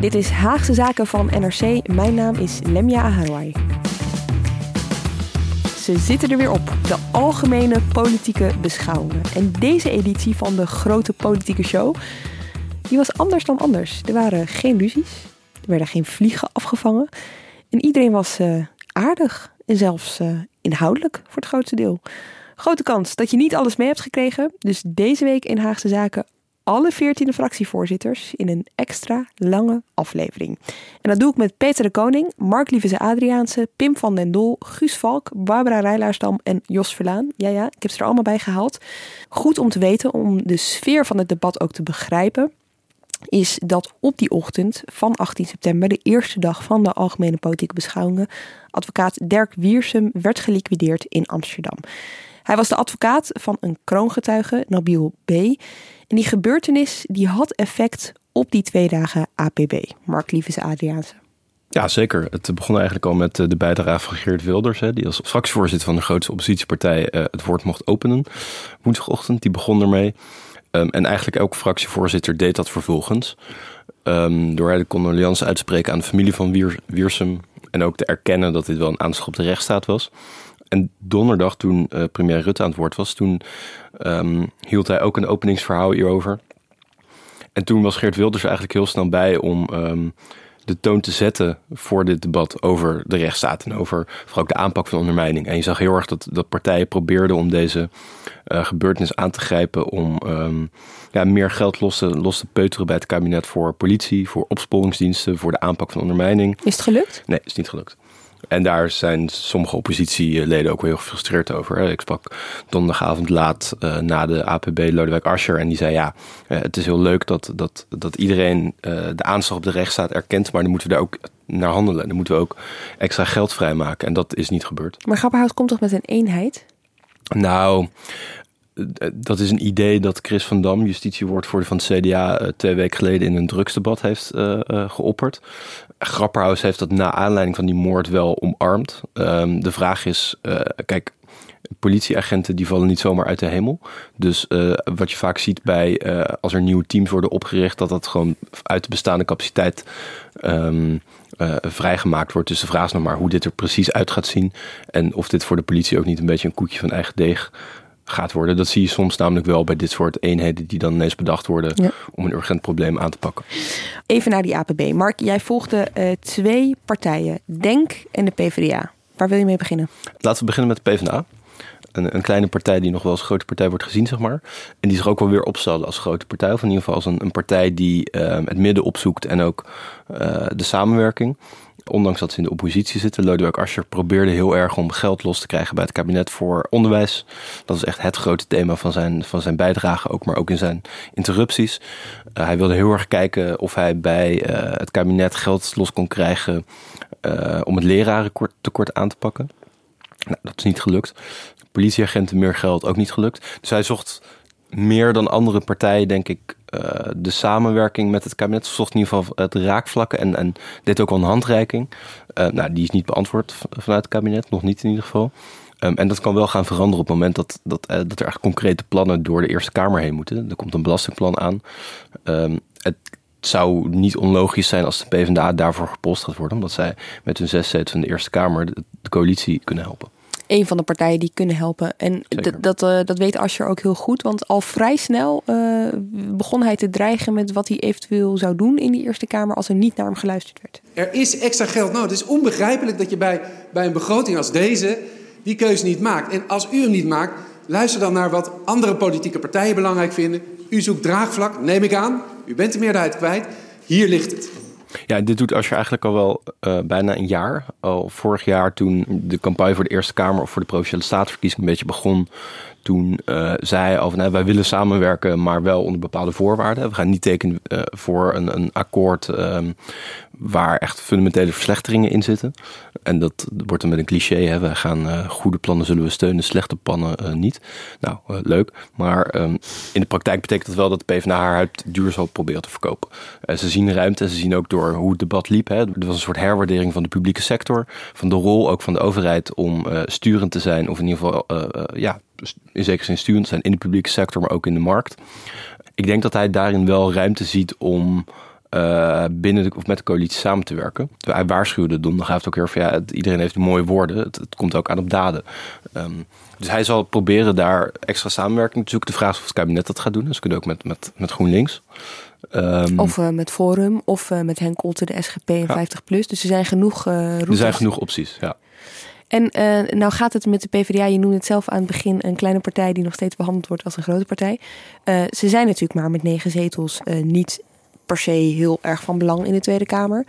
Dit is Haagse Zaken van NRC. Mijn naam is Lemia Aharwai. Ze zitten er weer op, de algemene politieke beschouwingen. En deze editie van de grote politieke show, die was anders dan anders. Er waren geen ruzies, er werden geen vliegen afgevangen. En iedereen was uh, aardig en zelfs uh, inhoudelijk voor het grootste deel. Grote kans dat je niet alles mee hebt gekregen. Dus deze week in Haagse Zaken alle veertiende fractievoorzitters in een extra lange aflevering. En dat doe ik met Peter de Koning, Mark Lievese Adriaanse, Pim van den Dol, Guus Valk, Barbara Rijlaarsdam en Jos Verlaan. Ja, ja, ik heb ze er allemaal bij gehaald. Goed om te weten, om de sfeer van het debat ook te begrijpen, is dat op die ochtend van 18 september, de eerste dag van de algemene politieke beschouwingen, advocaat Dirk Wiersum werd geliquideerd in Amsterdam. Hij was de advocaat van een kroongetuige, Nabil B. En die gebeurtenis die had effect op die twee dagen APB. Mark Liefes Adriaanse. Ja, zeker. Het begon eigenlijk al met eh, de bijdrage van Geert Wilders, hè, die als fractievoorzitter van de grootste oppositiepartij uh, het woord mocht openen. Woensdagochtend, die begon ermee. Um, en eigenlijk elke fractievoorzitter deed dat vervolgens. Um, door de condolence uit te spreken aan de familie van Wier, Wiersum. En ook te erkennen dat dit wel een aanslag op de rechtsstaat was. En donderdag, toen uh, premier Rutte aan het woord was, toen um, hield hij ook een openingsverhaal hierover. En toen was Geert Wilders eigenlijk heel snel bij om um, de toon te zetten voor dit debat over de rechtsstaat en over vooral ook de aanpak van ondermijning. En je zag heel erg dat, dat partijen probeerden om deze uh, gebeurtenis aan te grijpen om um, ja, meer geld los te, los te peuteren bij het kabinet voor politie, voor opsporingsdiensten, voor de aanpak van ondermijning. Is het gelukt? Nee, is niet gelukt. En daar zijn sommige oppositieleden ook wel heel gefrustreerd over. Ik sprak donderdagavond laat uh, na de APB Lodewijk Asscher. En die zei: Ja, uh, het is heel leuk dat, dat, dat iedereen uh, de aanslag op de rechtsstaat erkent. Maar dan moeten we daar ook naar handelen. Dan moeten we ook extra geld vrijmaken. En dat is niet gebeurd. Maar Grapperhaus komt toch met een eenheid? Nou, dat is een idee dat Chris van Dam, justitiewoordvoerder van het CDA, twee weken geleden in een drugsdebat heeft uh, geopperd. Grapperhaus heeft dat na aanleiding van die moord wel omarmd. Um, de vraag is, kijk, politieagenten die vallen niet zomaar uit de hemel. Dus wat je vaak ziet bij als er nieuwe teams worden opgericht, dat dat gewoon uit de bestaande capaciteit uh, vrijgemaakt wordt. Dus de vraag is nog maar hoe dit er precies uit gaat zien. En of dit voor de politie ook niet een beetje een koekje van eigen deeg gaat worden. Dat zie je soms namelijk wel bij dit soort eenheden die dan ineens bedacht worden ja. om een urgent probleem aan te pakken. Even naar die APB. Mark, jij volgde uh, twee partijen, DENK en de PvdA. Waar wil je mee beginnen? Laten we beginnen met de PvdA. Een, een, kleine partij die nog wel als grote partij wordt gezien, zeg maar. En die zich ook wel weer opstelde als grote partij. Of in ieder geval als een, een partij die uh, het midden opzoekt en ook uh, de samenwerking ondanks dat ze in de oppositie zitten. Lodewijk Asscher probeerde heel erg om geld los te krijgen bij het kabinet voor onderwijs. Dat is echt het grote thema van zijn, van zijn bijdrage, ook, maar ook in zijn interrupties. Uh, hij wilde heel erg kijken of hij bij uh, het kabinet geld los kon krijgen uh, om het lerarentekort aan te pakken. Nou, dat is niet gelukt. Politieagenten meer geld, ook niet gelukt. Dus hij zocht meer dan andere partijen, denk ik, uh, de samenwerking met het kabinet. Zocht in ieder geval het raakvlakken en, en deed ook al een handreiking. Uh, nou, die is niet beantwoord vanuit het kabinet, nog niet in ieder geval. Um, en dat kan wel gaan veranderen op het moment dat, dat, uh, dat er echt concrete plannen door de Eerste Kamer heen moeten. Er komt een belastingplan aan. Um, het zou niet onlogisch zijn als de PvdA daarvoor gepost gaat worden, omdat zij met hun zes zetels van de Eerste Kamer de coalitie kunnen helpen. Een van de partijen die kunnen helpen. En dat, uh, dat weet Asscher ook heel goed. Want al vrij snel uh, begon hij te dreigen met wat hij eventueel zou doen in die Eerste Kamer als er niet naar hem geluisterd werd. Er is extra geld nodig. Het is onbegrijpelijk dat je bij, bij een begroting als deze die keuze niet maakt. En als u hem niet maakt, luister dan naar wat andere politieke partijen belangrijk vinden. U zoekt draagvlak, neem ik aan. U bent de meerderheid kwijt. Hier ligt het. Ja, dit doet Asscher eigenlijk al wel uh, bijna een jaar. Al vorig jaar toen de campagne voor de Eerste Kamer of voor de Provinciale Statenverkiezing een beetje begon. Toen uh, zei van nou, wij willen samenwerken, maar wel onder bepaalde voorwaarden. We gaan niet tekenen uh, voor een, een akkoord um, waar echt fundamentele verslechteringen in zitten. En dat wordt dan met een cliché. Hè? We gaan uh, goede plannen zullen we steunen, slechte plannen niet. Nou, leuk. Maar um, in de praktijk betekent dat wel dat de PvdA duur zal proberen te verkopen. ze zien ruimte en ze zien ook door hoe het debat liep. Hè? Er was een soort herwaardering van de publieke sector. Van de rol ook van de overheid om sturend te zijn. Of in ieder geval, ja, in zekere zin sturend zijn in de publieke sector, maar ook in de markt. Ik denk dat hij daarin wel ruimte ziet om uh, binnen de, of met de coalitie samen te werken. Hij waarschuwde donderdagavond ook heel van ja, het, iedereen heeft mooie woorden. Het, het, komt ook aan op daden. Um, dus hij zal proberen daar extra samenwerking te zoeken. De vraag is of het kabinet dat gaat doen. Dus ze kunnen ook met, met, met GroenLinks. Um, of uh, met Forum, of uh, met Henk Olte, de SGP en ja. 50PLUS. Dus er zijn genoeg uh, Er zijn genoeg opties, ja. En uh, nou gaat het met de PvdA, je noemde het zelf aan het begin, een kleine partij die nog steeds behandeld wordt als een grote partij. Uh, ze zijn natuurlijk maar met negen zetels uh, niet per se heel erg van belang in de Tweede Kamer.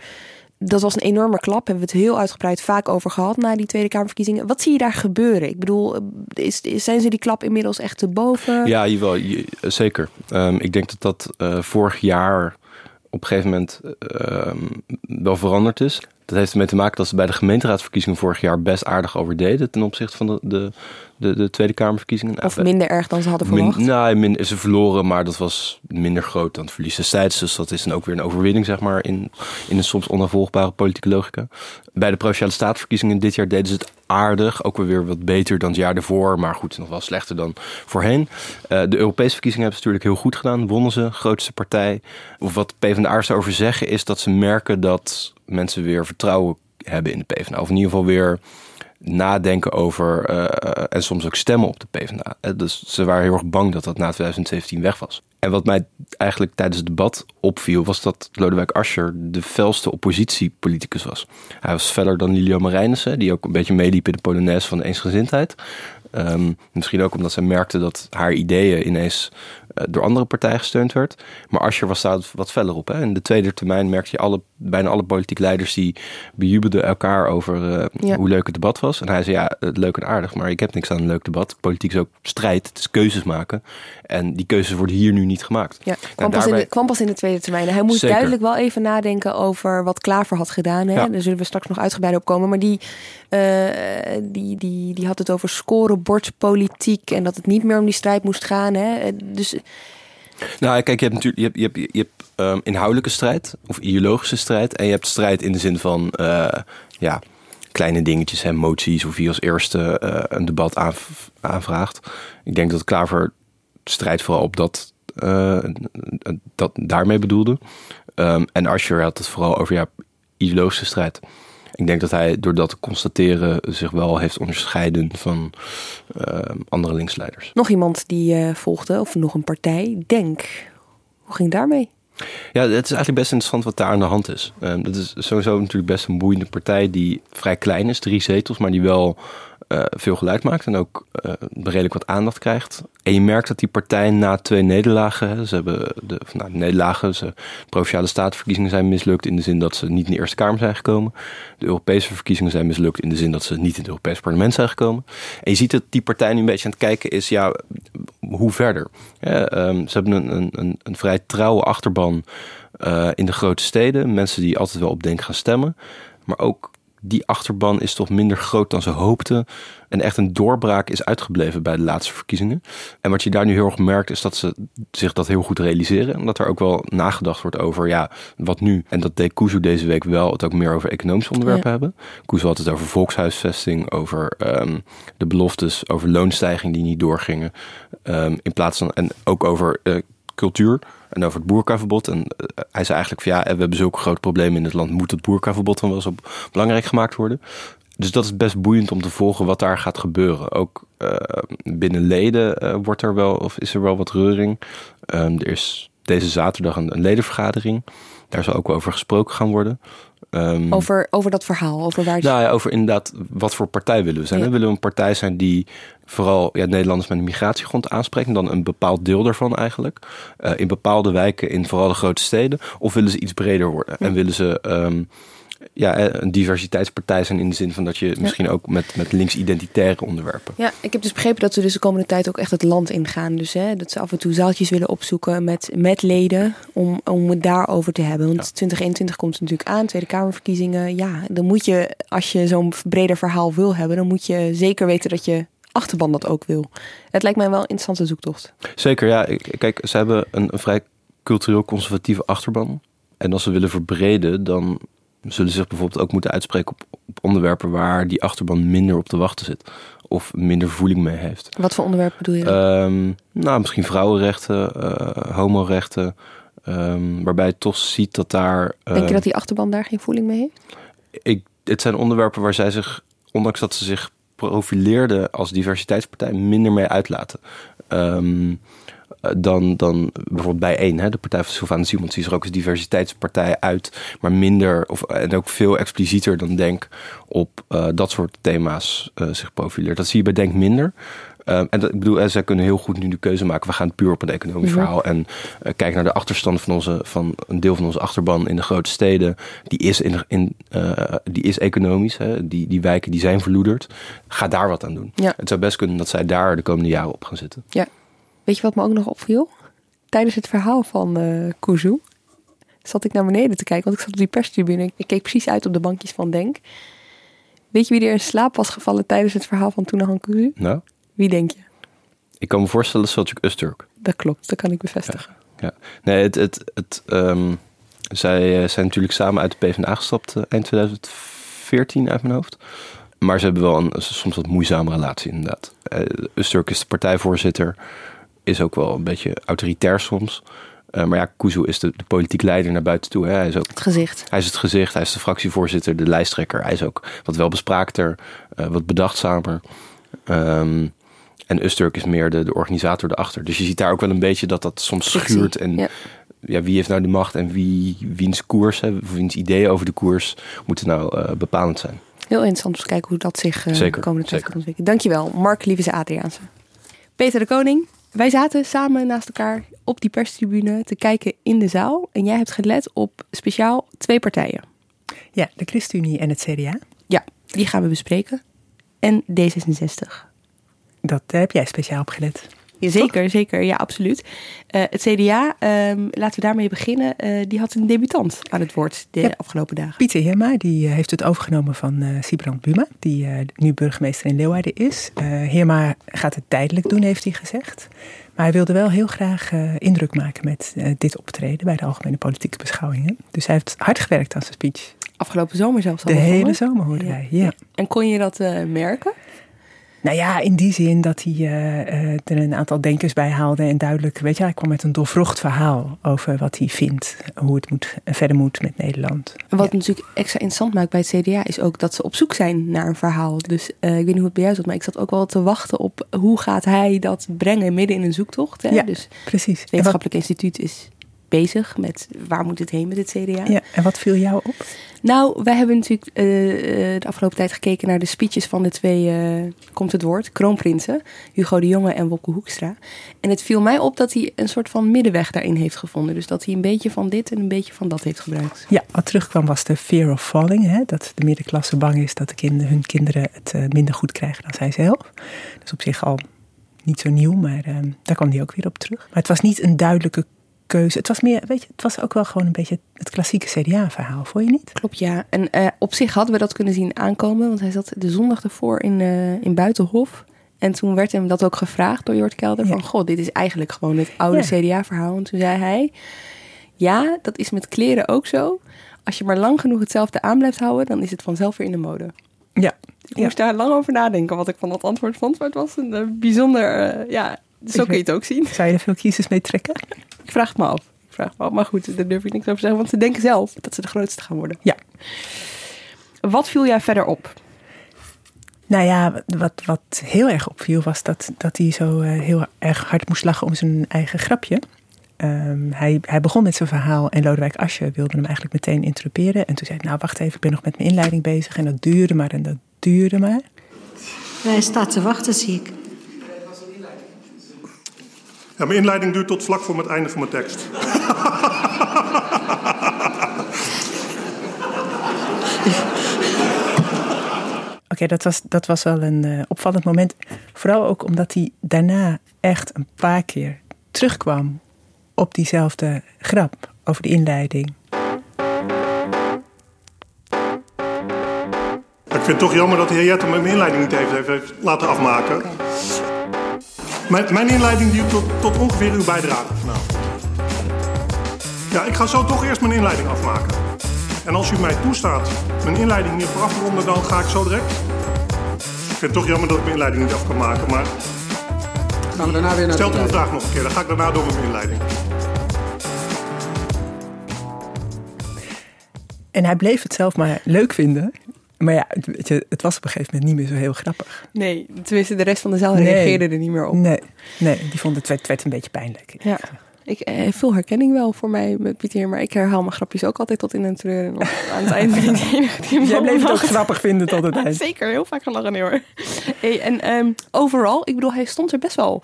Dat was een enorme klap, hebben we het heel uitgebreid vaak over gehad na die Tweede Kamerverkiezingen. Wat zie je daar gebeuren? Ik bedoel, is, zijn ze die klap inmiddels echt te boven? Ja, jawel, zeker. Um, ik denk dat dat vorig jaar op een gegeven moment um, wel veranderd is. Dat heeft ermee te maken dat ze bij de gemeenteraadsverkiezingen vorig jaar best aardig overdeden ten opzichte van de, de, de, de Tweede Kamerverkiezingen. Of minder erg dan ze hadden verwacht? Min, nou, min, ze verloren, maar dat was minder groot dan het verlies destijds. Dus dat is dan ook weer een overwinning, zeg maar, in, in een soms onafvolgbare politieke logica. Bij de Provinciale Statenverkiezingen dit jaar deden ze het aardig. Ook weer wat beter dan het jaar ervoor, maar goed, nog wel slechter dan voorheen. Uh, de Europese verkiezingen hebben ze natuurlijk heel goed gedaan. Wonnen ze, grootste partij. Of wat PvdA'ers erover zeggen is dat ze merken dat mensen weer vertrouwen hebben in de PvdA. Of in ieder geval weer nadenken over uh, en soms ook stemmen op de PvdA. Dus ze waren heel erg bang dat dat na 2017 weg was. En wat mij eigenlijk tijdens het debat opviel, was dat Lodewijk Asscher de felste oppositiepoliticus was. Hij was feller dan Lilian Marijnissen, die ook een beetje meeliep in de Polonaise van de eensgezindheid. Um, misschien ook omdat zij merkte dat haar ideeën ineens uh, door andere partijen gesteund werd. Maar Asscher was daar wat feller op. Hè? In de tweede termijn merkte je alle, bijna alle politieke leiders die bejubelden elkaar over uh, ja. hoe leuk het debat was. En hij zei ja, leuk en aardig, maar ik heb niks aan een leuk debat. Politiek is ook strijd, het is keuzes maken. En die keuzes worden hier nu niet gemaakt. Ja, kwam, nou, pas, daarbij... in de, kwam pas in de tweede termijn. Hij moest Zeker. duidelijk wel even nadenken over wat Klaver had gedaan. Hè? Ja. Daar zullen we straks nog uitgebreid op komen. Maar die, uh, die, die, die had het over scorebordpolitiek en dat het niet meer om die strijd moest gaan. Hè? Dus nou, kijk, je hebt natuurlijk je hebt, je hebt, je hebt um, inhoudelijke strijd of ideologische strijd. En je hebt strijd in de zin van uh, ja, kleine dingetjes, hè, moties of wie als eerste uh, een debat aanv aanvraagt. Ik denk dat Klaver strijd vooral op dat, uh, dat daarmee bedoelde. Um, en Asscher had het vooral over ja, ideologische strijd. Ik denk dat hij door dat te constateren zich wel heeft onderscheiden van uh, andere linksleiders. Nog iemand die volgde, of nog een partij, Denk. Hoe ging daarmee? Ja, het is eigenlijk best interessant wat daar aan de hand is. Um, dat is sowieso natuurlijk best een boeiende partij die vrij klein is, drie zetels, maar die wel uh, veel geluid maakt en ook uh, redelijk wat aandacht krijgt. En je merkt dat die partij na twee nederlagen, ze hebben de, nou, de nederlagen, ze, de provinciale statenverkiezingen zijn mislukt in de zin dat ze niet in de Eerste Kamer zijn gekomen. De Europese verkiezingen zijn mislukt in de zin dat ze niet in het Europees Parlement zijn gekomen. En je ziet dat die partij nu een beetje aan het kijken is, ja, hoe verder? Um, ze hebben een, een, een, vrij trouwe achterban uh, in de grote steden, mensen die altijd wel op Denk gaan stemmen, maar ook die achterban is toch minder groot dan ze hoopten. En echt een doorbraak is uitgebleven bij de laatste verkiezingen. En wat je daar nu heel erg merkt, is dat ze zich dat heel goed realiseren. En dat er ook wel nagedacht wordt over, ja, wat nu? En dat deed Kuzu deze week wel, het ook meer over economische onderwerpen ja. hebben. Kuzu had het over volkshuisvesting, over um, de beloftes, over loonstijging die niet doorgingen. Um, in plaats van, en ook over uh, cultuur en over het boerkaverbod. En uh, hij zei eigenlijk van ja, we hebben zulke grote problemen in het land. Moet het boerkaverbod dan wel op belangrijk gemaakt worden? dus dat is best boeiend om te volgen wat daar gaat gebeuren. Ook uh, binnen leden uh, wordt er wel, of is er wel wat reuring. Um, er is deze zaterdag een, een, ledenvergadering. Daar zal ook over gesproken gaan worden. Um, over, over dat verhaal, over waar... Nou ja, over inderdaad wat voor partij willen we zijn. Ja. Willen we een partij zijn die vooral ja, Nederlanders met een migratiegrond aanspreekt... en dan een bepaald deel daarvan eigenlijk. Uh, in bepaalde wijken in vooral de grote steden. Of willen ze iets breder worden? Ja. En willen ze... Um, ja, een diversiteitspartij zijn in de zin van dat je misschien ook met, met links-identitaire onderwerpen. Ja, ik heb dus begrepen dat ze dus de komende tijd ook echt het land ingaan. Dus hè, dat ze af en toe zaaltjes willen opzoeken met, met leden om, om het daarover te hebben. Want ja. 2021 komt natuurlijk aan, Tweede Kamerverkiezingen. Ja, dan moet je, als je zo'n breder verhaal wil hebben, dan moet je zeker weten dat je achterban dat ook wil. Het lijkt mij wel een interessante zoektocht. Zeker, ja. Kijk, ze hebben een, een vrij cultureel conservatieve achterban. En als ze willen verbreden, dan zullen zich bijvoorbeeld ook moeten uitspreken op, op, onderwerpen waar die achterban minder op te wachten zit. Of minder voeling mee heeft. Wat voor onderwerpen bedoel je? Um, nou, misschien vrouwenrechten, uh, homorechten. Um, waarbij je toch ziet dat daar. Uh, Denk je dat die achterban daar geen voeling mee heeft? Ik, het zijn onderwerpen waar zij zich, ondanks dat ze zich profileerden als diversiteitspartij, minder mee uitlaten. Um, dan, dan bijvoorbeeld bij één. Hè, de Partij van Sylvana Simons die is er ook als diversiteitspartij uit. Maar minder, of, en ook veel explicieter dan Denk op uh, dat soort thema's uh, zich profileert. Dat zie je bij Denk minder. Um, en dat, ik bedoel, zij kunnen heel goed nu de keuze maken. We gaan puur op een economisch -hmm. verhaal. En uh, kijk naar de achterstand van, onze, van een deel van onze achterban in de grote steden. Die is, in, in, uh, die is economisch. Hè. Die, die wijken die zijn verloederd. Ga daar wat aan doen. Ja. Het zou best kunnen dat zij daar de komende jaren op gaan zitten. Ja. Weet je wat me ook nog opviel? Tijdens het verhaal van uh, Kuzu zat ik naar beneden te kijken, want ik zat op die perstribune. Ik keek precies uit op de bankjes van Denk. Weet je wie er in slaap was gevallen tijdens het verhaal van Tunahan Kuzu? Nou? Wie denk je? Ik kan me voorstellen Selçuk Öztürk. Dat klopt, dat kan ik bevestigen. Ja, ja. Nee, het, het, het, um, zij uh, zijn natuurlijk samen uit de PvdA gestapt uh, eind 2014 uit mijn hoofd. Maar ze hebben wel een soms wat moeizame relatie inderdaad. Uh, Öztürk is de partijvoorzitter is ook wel een beetje autoritair soms. Uh, maar ja, Kuzu is de, de, politiek leider naar buiten toe. Hè. Hij is ook het gezicht. Hij is het gezicht, hij is de fractievoorzitter, de lijsttrekker. Hij is ook wat welbespraakter, uh, wat bedachtzamer. Um, en Usturk is meer de, de organisator erachter. Dus je ziet daar ook wel een beetje dat dat soms schuurt. En ja. ja. wie heeft nou de macht en wie, wiens koers, hè, wiens ideeën over de koers moeten nou uh, bepalend zijn. Heel interessant om te kijken hoe dat zich uh, de komende tijd kan ontwikkelen. Dankjewel, Mark Lieve Adriaanse. Peter de Koning, wij zaten samen naast elkaar op die perstribune te kijken in de zaal. En jij hebt gelet op speciaal twee partijen. Ja, de ChristenUnie en het CDA. Ja, die gaan we bespreken. En D66. Dat heb jij speciaal op gelet. Zeker, Toch? zeker. Ja, absoluut. Uh, het CDA, um, laten we daarmee beginnen. Uh, die had een debutant aan het woord de ja, afgelopen dagen. Pieter Heerma, die uh, heeft het overgenomen van Sibrand Buma, die nu burgemeester in Leeuwarden is. Heerma gaat het tijdelijk doen, heeft hij gezegd. Maar hij wilde wel heel graag indruk maken met dit optreden bij de Algemene Politieke Beschouwingen. Dus hij heeft hard gewerkt aan zijn speech. Afgelopen zomer zelfs al. De hele zomer hoorde ja. wij, ja. En kon je dat merken? Nou ja, in die zin dat hij uh, uh, er een aantal denkers bij haalde en duidelijk, weet je, hij kwam met een doorvrocht verhaal over wat hij vindt, hoe het moet, verder moet met Nederland. En wat ja. natuurlijk extra interessant maakt bij het CDA is ook dat ze op zoek zijn naar een verhaal. Dus uh, ik weet niet hoe het bij jou zat, maar ik zat ook wel te wachten op hoe gaat hij dat brengen midden in een zoektocht. Hè? Ja, dus precies. Het wetenschappelijk wat... instituut is bezig met waar moet het heen met het CDA. Ja, en wat viel jou op? Nou, wij hebben natuurlijk uh, de afgelopen tijd gekeken naar de speeches van de twee, uh, komt het woord, kroonprinsen. Hugo de Jonge en Wopke Hoekstra. En het viel mij op dat hij een soort van middenweg daarin heeft gevonden. Dus dat hij een beetje van dit en een beetje van dat heeft gebruikt. Ja, wat terugkwam was de fear of falling. Hè? Dat de middenklasse bang is dat de kind, hun kinderen het uh, minder goed krijgen dan zij zelf. Dus op zich al niet zo nieuw, maar daar kwam hij ook weer op terug. Maar het was niet een duidelijke keuze. Het was meer, weet je, het was ook wel gewoon een beetje het klassieke CDA-verhaal, vond je niet? Klopt, ja. En uh, op zich hadden we dat kunnen zien aankomen, want hij zat de zondag ervoor in, uh, in Buitenhof. En toen werd hem dat ook gevraagd door Jort Kelder: ja. van god, dit is eigenlijk gewoon het oude ja. CDA-verhaal. En toen zei hij: Ja, dat is met kleren ook zo. Als je maar lang genoeg hetzelfde aan blijft houden, dan is het vanzelf weer in de mode. Ja. Ik moest daar lang over nadenken wat ik van dat antwoord vond. Maar het was een uh, bijzonder, uh, zo kun je het ook zien. Zou je er veel kiezers mee trekken? Ik vraag het me af. Ik vraag me af. Maar goed, daar durf ik niks over te zeggen. Want ze denken zelf dat ze de grootste gaan worden. Ja. Wat viel jij verder op? Nou ja, wat, wat heel erg opviel was dat, dat hij zo eh, heel erg hard moest lachen om zijn eigen grapje. Ehm, hij, hij begon met zijn verhaal en Lodewijk Asje wilde hem eigenlijk meteen interruperen. En toen zei hij, nou wacht even, ik ben nog met mijn inleiding bezig. En dat duurde maar en dat duurde maar. Hij staat te wachten, zie ik. Ja, mijn inleiding duurt tot vlak voor het einde van mijn tekst. Oké, dat, was, dat was wel een uh, opvallend moment. Vooral ook omdat hij daarna echt een paar keer terugkwam op diezelfde grap over de inleiding. Ik vind het toch jammer dat de heer Jette mijn inleiding niet heeft, heeft laten afmaken. Okay. Mijn, mijn, inleiding duurt tot, tot ongeveer uw bijdrage vanavond. Ja, ik ga zo toch eerst mijn inleiding afmaken. En als u mij toestaat mijn inleiding niet af te ronden, dan ga ik zo direct. Ik vind het toch jammer dat ik mijn inleiding niet af kan maken, maar... Gaan we daarna weer naar Stelt u de vraag nog een keer, dan ga ik daarna door met mijn inleiding. En hij bleef het zelf maar leuk vinden. Maar ja, je, het was op een gegeven moment niet meer zo heel grappig. Nee, tenminste de rest van de zaal nee. reageerde er niet meer op. Nee, nee die vond het, het werd een beetje pijnlijk. Ja. Ik heb veel herkenning wel voor mij met Pieter, maar ik herhaal mijn grapjes ook altijd tot in een treur. En aan het eind ben ik de enige die Jij bleef het ook grappig vinden tot het eind. Zeker, heel vaak gelachen hoor. Hey, en um, overal, ik bedoel, hij stond er best wel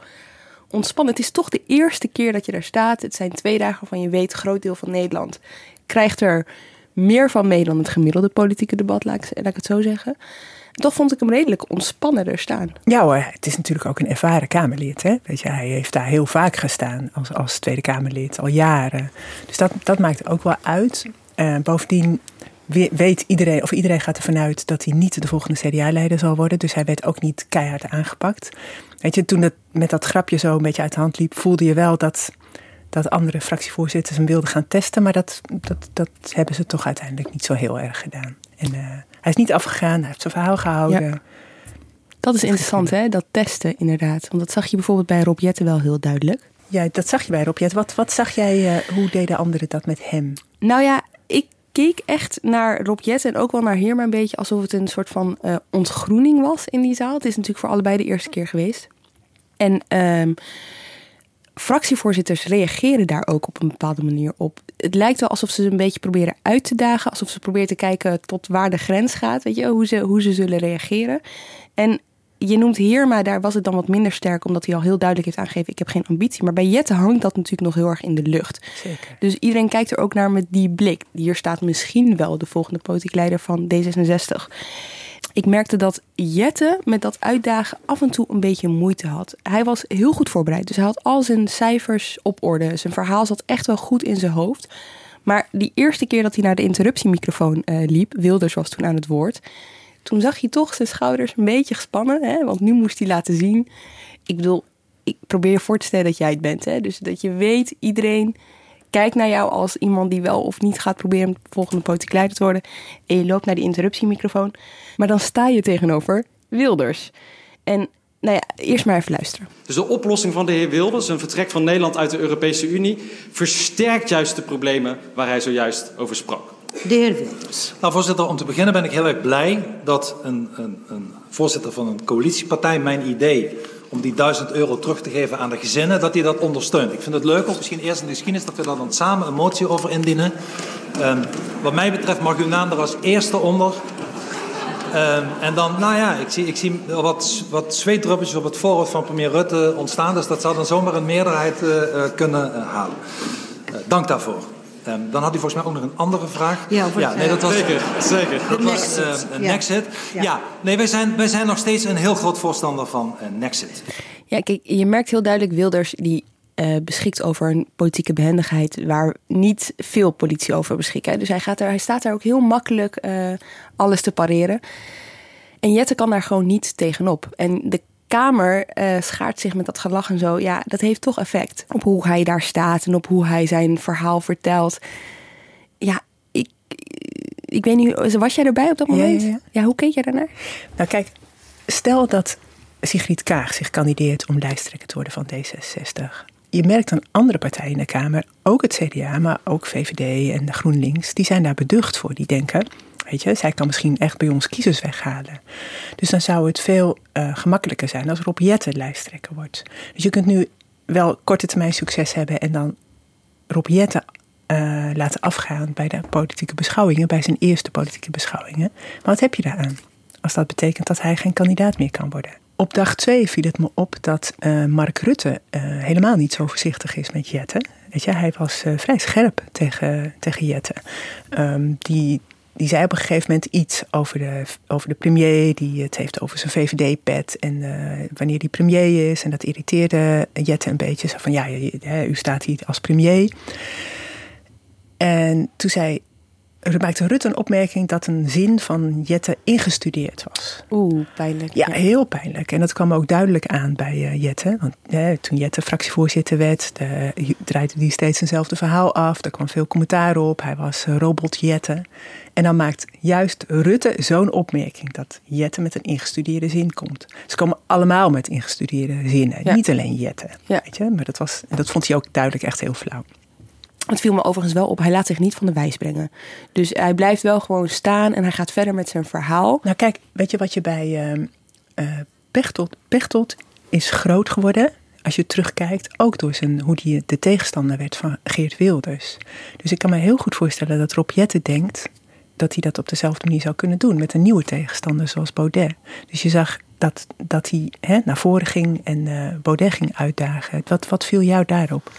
ontspannen. Het is toch de eerste keer dat je daar staat. Het zijn twee dagen waarvan je weet, groot deel van Nederland krijgt er meer van mee dan het gemiddelde politieke debat, laat ik, ik het zo zeggen. toch vond ik hem redelijk ontspannen er staan. Ja hoor, het is natuurlijk ook een ervaren Kamerlid. Hè? Weet je, hij heeft daar heel vaak gestaan als, als Tweede Kamerlid, al jaren. Dus dat, dat maakt ook wel uit. Uh, bovendien weet iedereen, of iedereen gaat ervan uit dat hij niet de volgende CDA-leider zal worden. Dus hij werd ook niet keihard aangepakt. Weet je, toen het met dat grapje zo een beetje uit de hand liep, voelde je wel dat dat andere fractievoorzitters hem wilden gaan testen. Maar dat, dat, dat hebben ze toch uiteindelijk niet zo heel erg gedaan. En uh, hij is niet afgegaan, hij heeft zijn verhaal gehouden. Ja. Dat is interessant, hè? Dat testen, inderdaad. Want dat zag je bijvoorbeeld bij Rob Jetten wel heel duidelijk. Ja, dat zag je bij Rob Jetten. Wat, wat zag jij, uh, hoe deden anderen dat met hem? Nou ja, ik keek echt naar Rob Jetten en ook wel naar Heerma een beetje alsof het een soort van uh, ontgroening was in die zaal. Het is natuurlijk voor allebei de eerste keer geweest. En um, fractievoorzitters reageren daar ook op een bepaalde manier op. Het lijkt wel alsof ze ze een beetje proberen uit te dagen. Alsof ze proberen te kijken tot waar de grens gaat. Weet je, hoe ze, hoe ze zullen reageren. En je noemt Heerma, daar was het dan wat minder sterk, omdat hij al heel duidelijk heeft aangegeven: ik heb geen ambitie. Maar bij Jette hangt dat natuurlijk nog heel erg in de lucht. Zeker. Dus iedereen kijkt er ook naar met die blik. Hier staat misschien wel de volgende politiek leider van D66 ik merkte dat Jette met dat uitdagen af en toe een beetje moeite had. Hij was heel goed voorbereid, dus hij had al zijn cijfers op orde. Zijn verhaal zat echt wel goed in zijn hoofd. Maar die eerste keer dat hij naar de interruptiemicrofoon uh, liep, Wilders was toen aan het woord. Toen zag je toch zijn schouders een beetje gespannen, hè? want nu moest hij laten zien. Ik bedoel, ik probeer voor te stellen dat jij het bent. Hè? Dus dat je weet, iedereen kijkt naar jou als iemand die wel of niet gaat proberen de volgende politiek leider te worden. En je loopt naar die interruptiemicrofoon. Maar dan sta je tegenover Wilders. En nou ja, eerst maar even luisteren. Dus de oplossing van de heer Wilders, een vertrek van Nederland uit de Europese Unie, versterkt juist de problemen waar hij zojuist over sprak. De heer Wilders. Nou, voorzitter, om te beginnen ben ik heel erg blij dat een, een, een voorzitter van een coalitiepartij mijn idee om die 1000 euro terug te geven aan de gezinnen, dat hij dat ondersteunt. Ik vind het leuk, of misschien eerst in de geschiedenis, dat we daar dan samen een motie over indienen. Um, wat mij betreft mag uw naam er als eerste onder. Um, en dan, nou ja, ik zie, ik zie wat, wat zweetdruppeltjes op het voorhoofd van premier Rutte ontstaan. Dus dat zou dan zomaar een meerderheid uh, uh, kunnen uh, halen. dank daarvoor. Um, dan had u volgens mij ook nog een andere vraag. Ja, ja nee, dat was, zeker. zeker. Dat was uh, een ja. Nexit. Ja. ja, nee, wij zijn, wij zijn nog steeds een heel groot voorstander van uh, Nexit. Ja, kijk, je merkt heel duidelijk Wilders die uh, beschikt over een politieke behendigheid waar niet veel politie over beschikt. Dus hij, gaat er, hij staat daar ook heel makkelijk alles te pareren. En Jette kan daar gewoon niet tegenop. En de Kamer uh, schaart zich met dat gelach en zo. Ja, dat heeft toch effect op hoe hij daar staat en op hoe hij zijn verhaal vertelt. Ja, ik, ik weet niet, was jij erbij op dat moment? Ja, ja, ja. hoe keek jij daarnaar? Nou, kijk, stel dat Sigrid Kaag zich kandideert om lijsttrekker te worden van D66. Je merkt aan andere partijen in de Kamer, ook het CDA, maar ook VVD en de GroenLinks, die zijn daar beducht voor. Die denken, Weet je, zij kan misschien echt bij ons kiezers weghalen. Dus dan zou het veel uh, gemakkelijker zijn als Rob Jette lijsttrekker wordt. Dus je kunt nu wel korte termijn succes hebben en dan Rob Jette uh, laten afgaan bij de politieke beschouwingen, bij zijn eerste politieke beschouwingen. Maar wat heb je daaraan? Als dat betekent dat hij geen kandidaat meer kan worden. Op dag twee viel het me op dat uh, Mark Rutte helemaal niet zo voorzichtig is met Jette. Weet je, hij was vrij scherp tegen, tegen Jette. Um, die, die zei op een gegeven moment iets over de, over de premier. Die het heeft over zijn VVD-pet. En uh, wanneer die premier is. En dat irriteerde Jette een beetje. Zo van ja, u staat hier als premier. En toen zei, maakte Rutte een opmerking dat een zin van Jette ingestudeerd was. Oeh, pijnlijk. Ja, heel pijnlijk. En dat kwam ook duidelijk aan bij uh, Jette. Want toen Jette fractievoorzitter werd, de, draaide hij steeds eenzelfde verhaal af. Er kwam veel commentaar op. Hij was uh, robot Jette. En dan maakt juist Rutte zo'n opmerking dat Jette met een ingestudeerde zin komt. Ze komen allemaal met ingestudeerde zinnen, ja. niet alleen Jette. Ja. Weet je? Maar dat, was, dat vond hij ook duidelijk echt heel flauw. Het viel me overigens wel op. Hij laat zich niet van de wijs brengen. Dus hij blijft wel gewoon staan en hij gaat verder met zijn verhaal. Nou kijk, weet je wat je bij uh, uh, Pechtold... Pechtold is groot geworden, als je terugkijkt... ook door zijn, hoe hij de tegenstander werd van Geert Wilders. Dus ik kan me heel goed voorstellen dat Rob denkt... dat hij dat op dezelfde manier zou kunnen doen... met een nieuwe tegenstander zoals Baudet. Dus je zag dat, dat hij hè, naar voren ging en uh, Baudet ging uitdagen. Wat, wat viel jou daarop?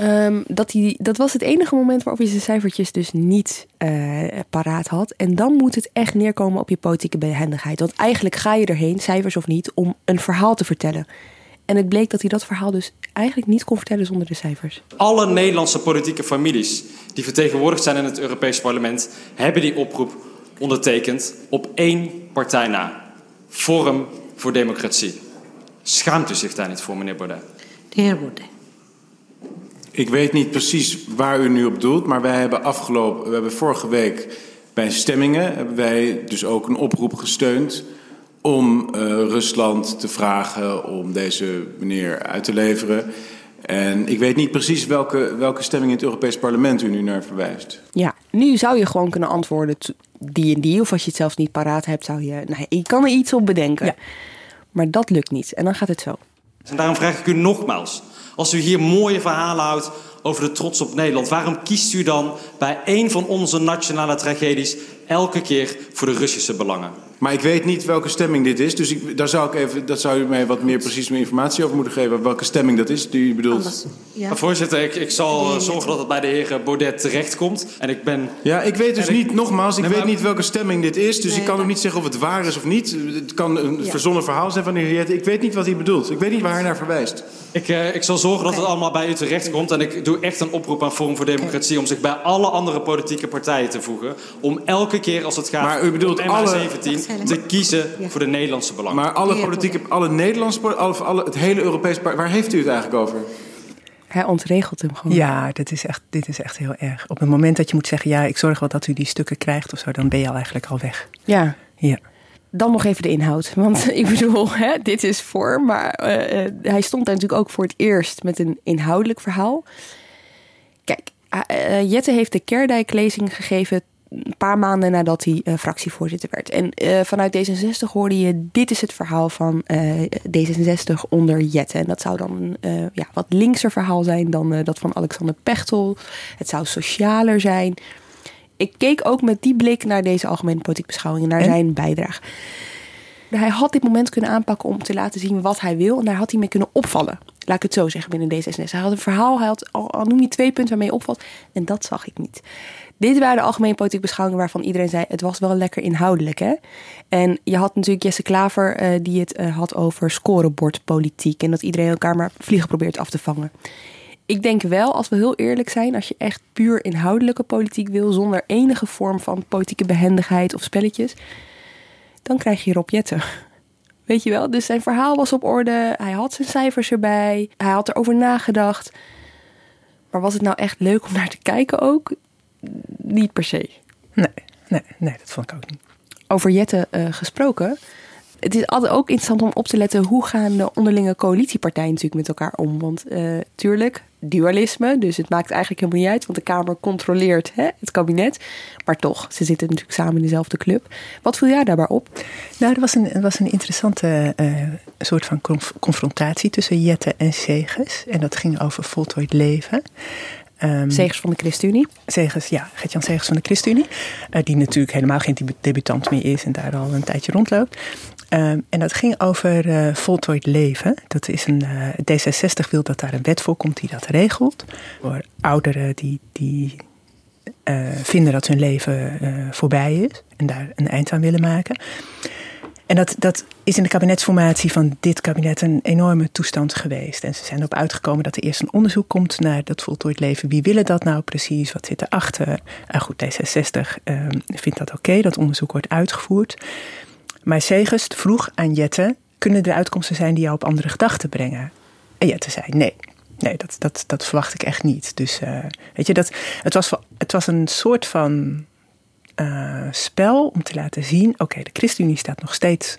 Um, dat, hij, dat was het enige moment waarop hij zijn cijfertjes dus niet uh, paraat had. En dan moet het echt neerkomen op je politieke behendigheid. Want eigenlijk ga je erheen, cijfers of niet, om een verhaal te vertellen. En het bleek dat hij dat verhaal dus eigenlijk niet kon vertellen zonder de cijfers. Alle Nederlandse politieke families die vertegenwoordigd zijn in het Europees Parlement... hebben die oproep ondertekend op één partij na. Forum voor Democratie. Schaamt u zich daar niet voor, meneer Baudet? De heer Baudet. Ik weet niet precies waar u nu op doelt, maar wij hebben afgelopen, we hebben vorige week bij stemmingen hebben wij dus ook een oproep gesteund om uh, Rusland te vragen om deze meneer uit te leveren. En ik weet niet precies welke, welke stemming in het Europees Parlement u nu naar verwijst. Ja, nu zou je gewoon kunnen antwoorden die en die. Of als je het zelfs niet paraat hebt, zou je... Nou, je kan er iets op bedenken. Ja. Maar dat lukt niet. En dan gaat het zo. En daarom vraag ik u nogmaals. Als u hier mooie verhalen houdt over de trots op Nederland, waarom kiest u dan bij een van onze nationale tragedies elke keer voor de Russische belangen? Maar ik weet niet welke stemming dit is, dus ik, daar zou ik even, dat zou u mij wat meer precies meer informatie over moeten geven. Welke stemming dat is die u bedoelt? Anders, ja. Voorzitter, ik, ik zal zorgen dat het bij de heer Baudet terechtkomt. En ik ben. Ja, ik weet dus en ik- niet, nogmaals, ik Nee, weet maar- niet welke stemming dit is, dus Nee, ik kan ook niet zeggen of het waar is of niet. Het kan een Ja. verzonnen verhaal zijn van de heer Jette. Ik weet niet wat hij bedoelt. Ik weet niet waar hij naar verwijst. Ik, eh, ik zal zorgen dat het allemaal bij u terechtkomt. En ik doe echt een oproep aan Forum voor Democratie om zich bij alle andere politieke partijen te voegen. Om elke keer als het gaat Maar u bedoelt om alle- MH17 te kiezen Ja. voor de Nederlandse belangen. Maar alle politieke, alle Nederlandse, alle, alle, het hele Europees, waar heeft u het eigenlijk over? Hij ontregelt hem gewoon. Ja, dit is, echt, dit is echt heel erg. Op het moment dat je moet zeggen, ja, ik zorg wel dat u die stukken krijgt of zo, dan ben je al eigenlijk al weg. ja. Ja. Dan nog even de inhoud. Want ik bedoel, hè, dit is voor. Maar eh, eh, hij stond daar natuurlijk ook voor het eerst met een inhoudelijk verhaal. Kijk, eh, eh, Jette heeft de Kerdijk-lezing gegeven een paar maanden nadat hij eh, fractievoorzitter werd. En eh, vanuit D66 hoorde je, dit is het verhaal van eh, D66 onder Jette. En dat zou dan een ja, wat linkser verhaal zijn dan dat van Alexander Pechtel. Het zou socialer zijn. Ik keek ook met die blik naar deze algemene politieke beschouwingen, naar En? zijn bijdrage. Hij had dit moment kunnen aanpakken om te laten zien wat hij wil. En daar had hij mee kunnen opvallen. Laat ik het zo zeggen binnen D66. Hij had een verhaal, hij had al, noem je twee punten waarmee je opvalt. En dat zag ik niet. Dit waren de algemene politieke beschouwingen waarvan iedereen zei... het was wel lekker inhoudelijk, hè? En je had natuurlijk Jesse Klaver eh, die het eh, had over scorebordpolitiek... en dat iedereen elkaar maar vliegen probeert af te vangen. Ik denk wel, als we heel eerlijk zijn... als je echt puur inhoudelijke politiek wil... zonder enige vorm van politieke behendigheid of spelletjes... dan krijg je Rob Jetten. Weet je wel? Dus zijn verhaal was op orde. Hij had zijn cijfers erbij. Hij had erover nagedacht. Maar was het nou echt leuk om naar te kijken ook? Niet per se. Nee, nee, nee, dat vond ik ook niet. Over Jette eh, gesproken. het is altijd ook interessant om op te letten hoe gaan de onderlinge coalitiepartijen natuurlijk met elkaar om. Want uh, tuurlijk, dualisme, dus het maakt eigenlijk helemaal niet uit, want de Kamer controleert hè, het kabinet. Maar toch, ze zitten natuurlijk samen in dezelfde club. Wat viel jij daarbij op? Nou, er was een, er was een interessante uh, soort van confrontatie tussen Jette en Segers. En dat ging over voltooid leven. Um, Zegers van de ChristenUnie. Zegers, ja, Gert-Jan Zegers van de ChristenUnie. Uh, die natuurlijk helemaal geen debutant meer is en daar al een tijdje rondloopt. Um, en dat ging over uh, voltooid leven. Dat is een, uh, D66 wil dat daar een wet voor komt die dat regelt. Voor ouderen die, die vinden dat hun leven voorbij is en daar een eind aan willen maken. En dat, dat is in de kabinetsformatie van dit kabinet een enorme toestand geweest. En ze zijn erop uitgekomen dat er eerst een onderzoek komt naar dat voltooid leven. Wie willen dat nou precies? Wat zit erachter? En goed, D66 uh, vindt dat oké, dat onderzoek wordt uitgevoerd. Maar Segers vroeg aan Jette, kunnen er uitkomsten zijn die jou op andere gedachten brengen? En Jette zei nee. Nee, dat, dat, dat verwacht ik echt niet. Dus uh, weet je, dat, het, was, het was een soort van uh, spel om te laten zien: oké, de ChristenUnie staat nog steeds,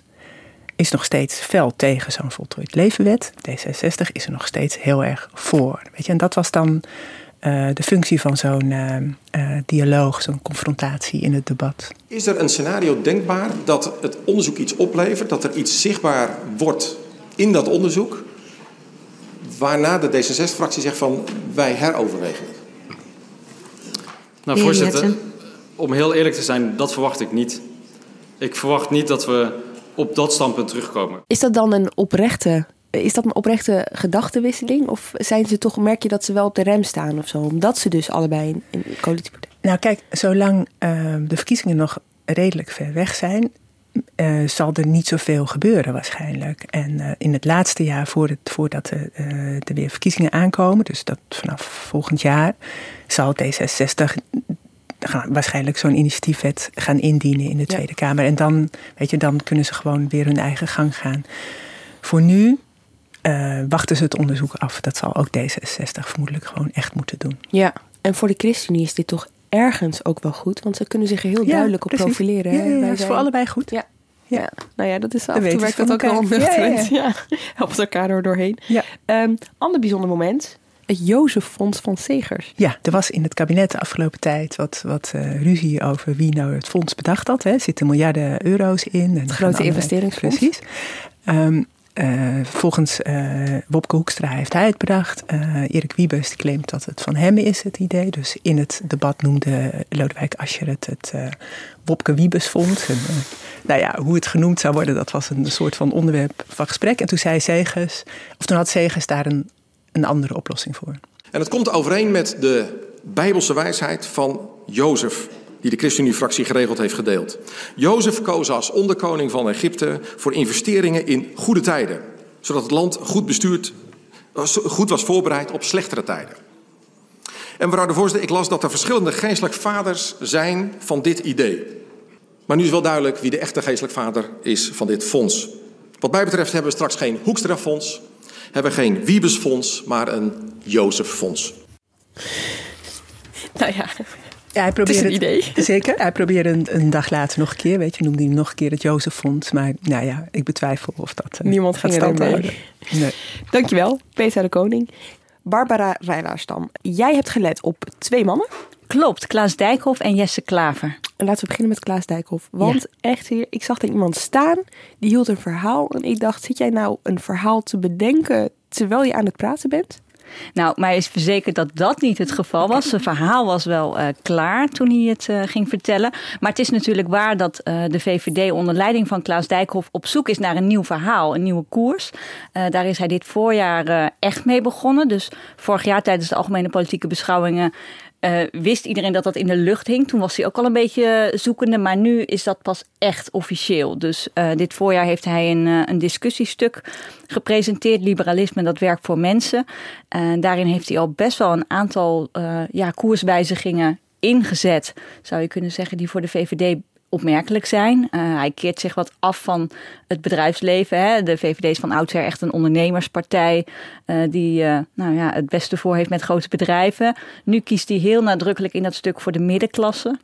is nog steeds fel tegen zo'n voltooid levenwet. D66 is er nog steeds heel erg voor. Weet je? En dat was dan uh, de functie van zo'n uh, dialoog, zo'n confrontatie in het debat. Is er een scenario denkbaar dat het onderzoek iets oplevert, dat er iets zichtbaar wordt in dat onderzoek, waarna de D66-fractie zegt van wij heroverwegen het? Nou, voorzitter, om heel eerlijk te zijn, dat verwacht ik niet. Ik verwacht niet dat we op dat standpunt terugkomen. Is dat dan een oprechte, is dat een oprechte gedachtenwisseling? Of zijn ze toch, merk je dat ze wel op de rem staan of zo? Omdat ze dus allebei in, coalitiepartij. Nou kijk, zolang uh, de verkiezingen nog redelijk ver weg zijn, uh, zal er niet zoveel gebeuren waarschijnlijk. En uh, in het laatste jaar voor het, voordat er, uh, er weer verkiezingen aankomen, dus dat vanaf volgend jaar, zal D66 gaan waarschijnlijk zo'n initiatiefwet gaan indienen in de Tweede Kamer. En dan, weet je, dan kunnen ze gewoon weer hun eigen gang gaan. Voor nu uh, wachten ze het onderzoek af. Dat zal ook D66 vermoedelijk gewoon echt moeten doen. Ja, en voor de ChristenUnie is dit toch ergens ook wel goed, want ze kunnen zich er heel duidelijk op profileren. Ja, ja, dat is voor allebei goed. Ja. Ja, nou ja, dat is af en toe werkt dat ook wel ja, ja. Helpt elkaar er doorheen. Ja. Um, ander bijzonder moment het Jozeffonds van Segers. Ja, er was in het kabinet de afgelopen tijd wat, wat uh, ruzie over wie nou het fonds bedacht had. Er zitten miljarden euro's in. Het grote investeringsfonds. Precies. Um, uh, volgens uh, Wopke Hoekstra heeft hij het bedacht. Uh, Erik Wiebes claimt dat het van hem is, het idee. Dus in het debat noemde Lodewijk Asscher het het Wopke Wiebes. En, nou ja, hoe het genoemd zou worden, dat was een soort van onderwerp van gesprek. En toen zei Segers, of toen had Segers daar een een andere oplossing voor. En het komt overeen met de bijbelse wijsheid van Jozef, die de ChristenUnie-fractie geregeld heeft gedeeld. Jozef koos als onderkoning van Egypte voor investeringen in goede tijden, zodat het land goed bestuurd, goed was voorbereid op slechtere tijden. En mevrouw de voorzitter, ik las dat er verschillende geestelijk vaders zijn van dit idee. Maar nu is wel duidelijk wie de echte geestelijk vader is van dit fonds. Wat mij betreft hebben we straks geen Hoekstra-fonds, hebben geen Wiebesfonds, maar een Jozeffonds. Nou ja, ja, hij probeert het is een idee. zeker. Hij probeerde een, een, dag later nog een keer, weet je, noemde hij nog een keer het Jozeffonds. Maar nou ja, ik betwijfel of dat uh, Niemand gaat stand houden. Nee. Dankjewel, Peter de Koning. Barbara Rijlaarstam, jij hebt gelet op twee mannen. Klopt, Klaas Dijkhoff en Jesse Klaver. En laten we beginnen met Klaas Dijkhoff. Want echt hier, ik zag er iemand staan, die hield een verhaal. En ik dacht, zit jij nou een verhaal te bedenken terwijl je aan het praten bent? Nou, mij is verzekerd dat dat niet het geval was. Zijn verhaal was wel uh, klaar toen hij het uh, ging vertellen. Maar het is natuurlijk waar dat uh, de VVD onder leiding van Klaas Dijkhoff op zoek is naar een nieuw verhaal, een nieuwe koers. daar is hij dit voorjaar echt mee begonnen. Dus vorig jaar tijdens de algemene politieke beschouwingen uh, wist iedereen dat dat in de lucht hing. Toen was hij ook al een beetje zoekende, maar nu is dat pas echt officieel. Dus uh, dit voorjaar heeft hij een, uh, een discussiestuk gepresenteerd, Liberalisme, dat werkt voor mensen. En daarin heeft hij al best wel een aantal ja, koerswijzigingen ingezet, zou je kunnen zeggen, die voor de VVD opmerkelijk zijn. Uh, hij keert zich wat af van het bedrijfsleven. Hè. De VVD is van oudsher echt een ondernemerspartij uh, die uh, nou ja, het beste voor heeft met grote bedrijven. Nu kiest hij heel nadrukkelijk in dat stuk voor de middenklasse.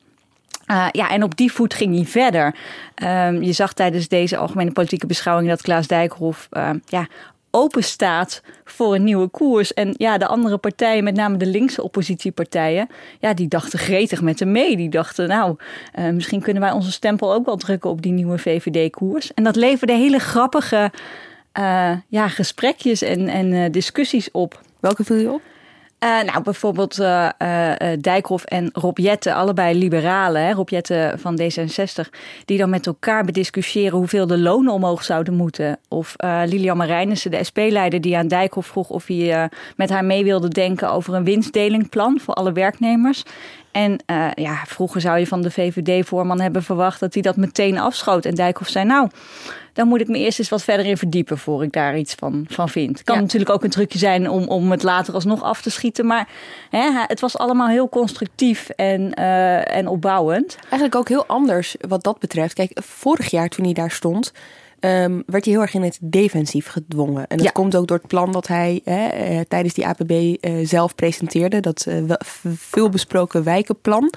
Ja, en op die voet ging hij verder. Um, je zag tijdens deze algemene politieke beschouwing dat Klaas Dijkhoff ja, open staat voor een nieuwe koers. En ja, de andere partijen, met name de linkse oppositiepartijen, ja, die dachten gretig met hem mee. Die dachten, nou, uh, misschien kunnen wij onze stempel ook wel drukken op die nieuwe VVD-koers. En dat leverde hele grappige ja, gesprekjes en, en discussies op. Welke viel je op? Uh, nou, bijvoorbeeld uh, uh, Dijkhoff en Rob Jette, allebei liberalen, hè, Rob van D66, die dan met elkaar bediscussiëren hoeveel de lonen omhoog zouden moeten. Of Lilian Marijnissen, de SP-leider, die aan Dijkhoff vroeg of hij met haar mee wilde denken over een winstdelingplan voor alle werknemers. En uh, ja, vroeger zou je van de VVD-voorman hebben verwacht dat hij dat meteen afschoot. En Dijkhoff zei, nou, dan moet ik me eerst eens wat verder in verdiepen voor ik daar iets van, van vind. Kan natuurlijk ook een trucje zijn om, om het later alsnog af te schieten. Maar hè, het was allemaal heel constructief en, uh, en opbouwend. Eigenlijk ook heel anders wat dat betreft. Kijk, vorig jaar toen hij daar stond um, werd hij heel erg in het defensief gedwongen. En dat komt ook door het plan dat hij hè, uh, tijdens die APB uh, eh, zelf presenteerde. Dat uh, veel besproken wijkenplan.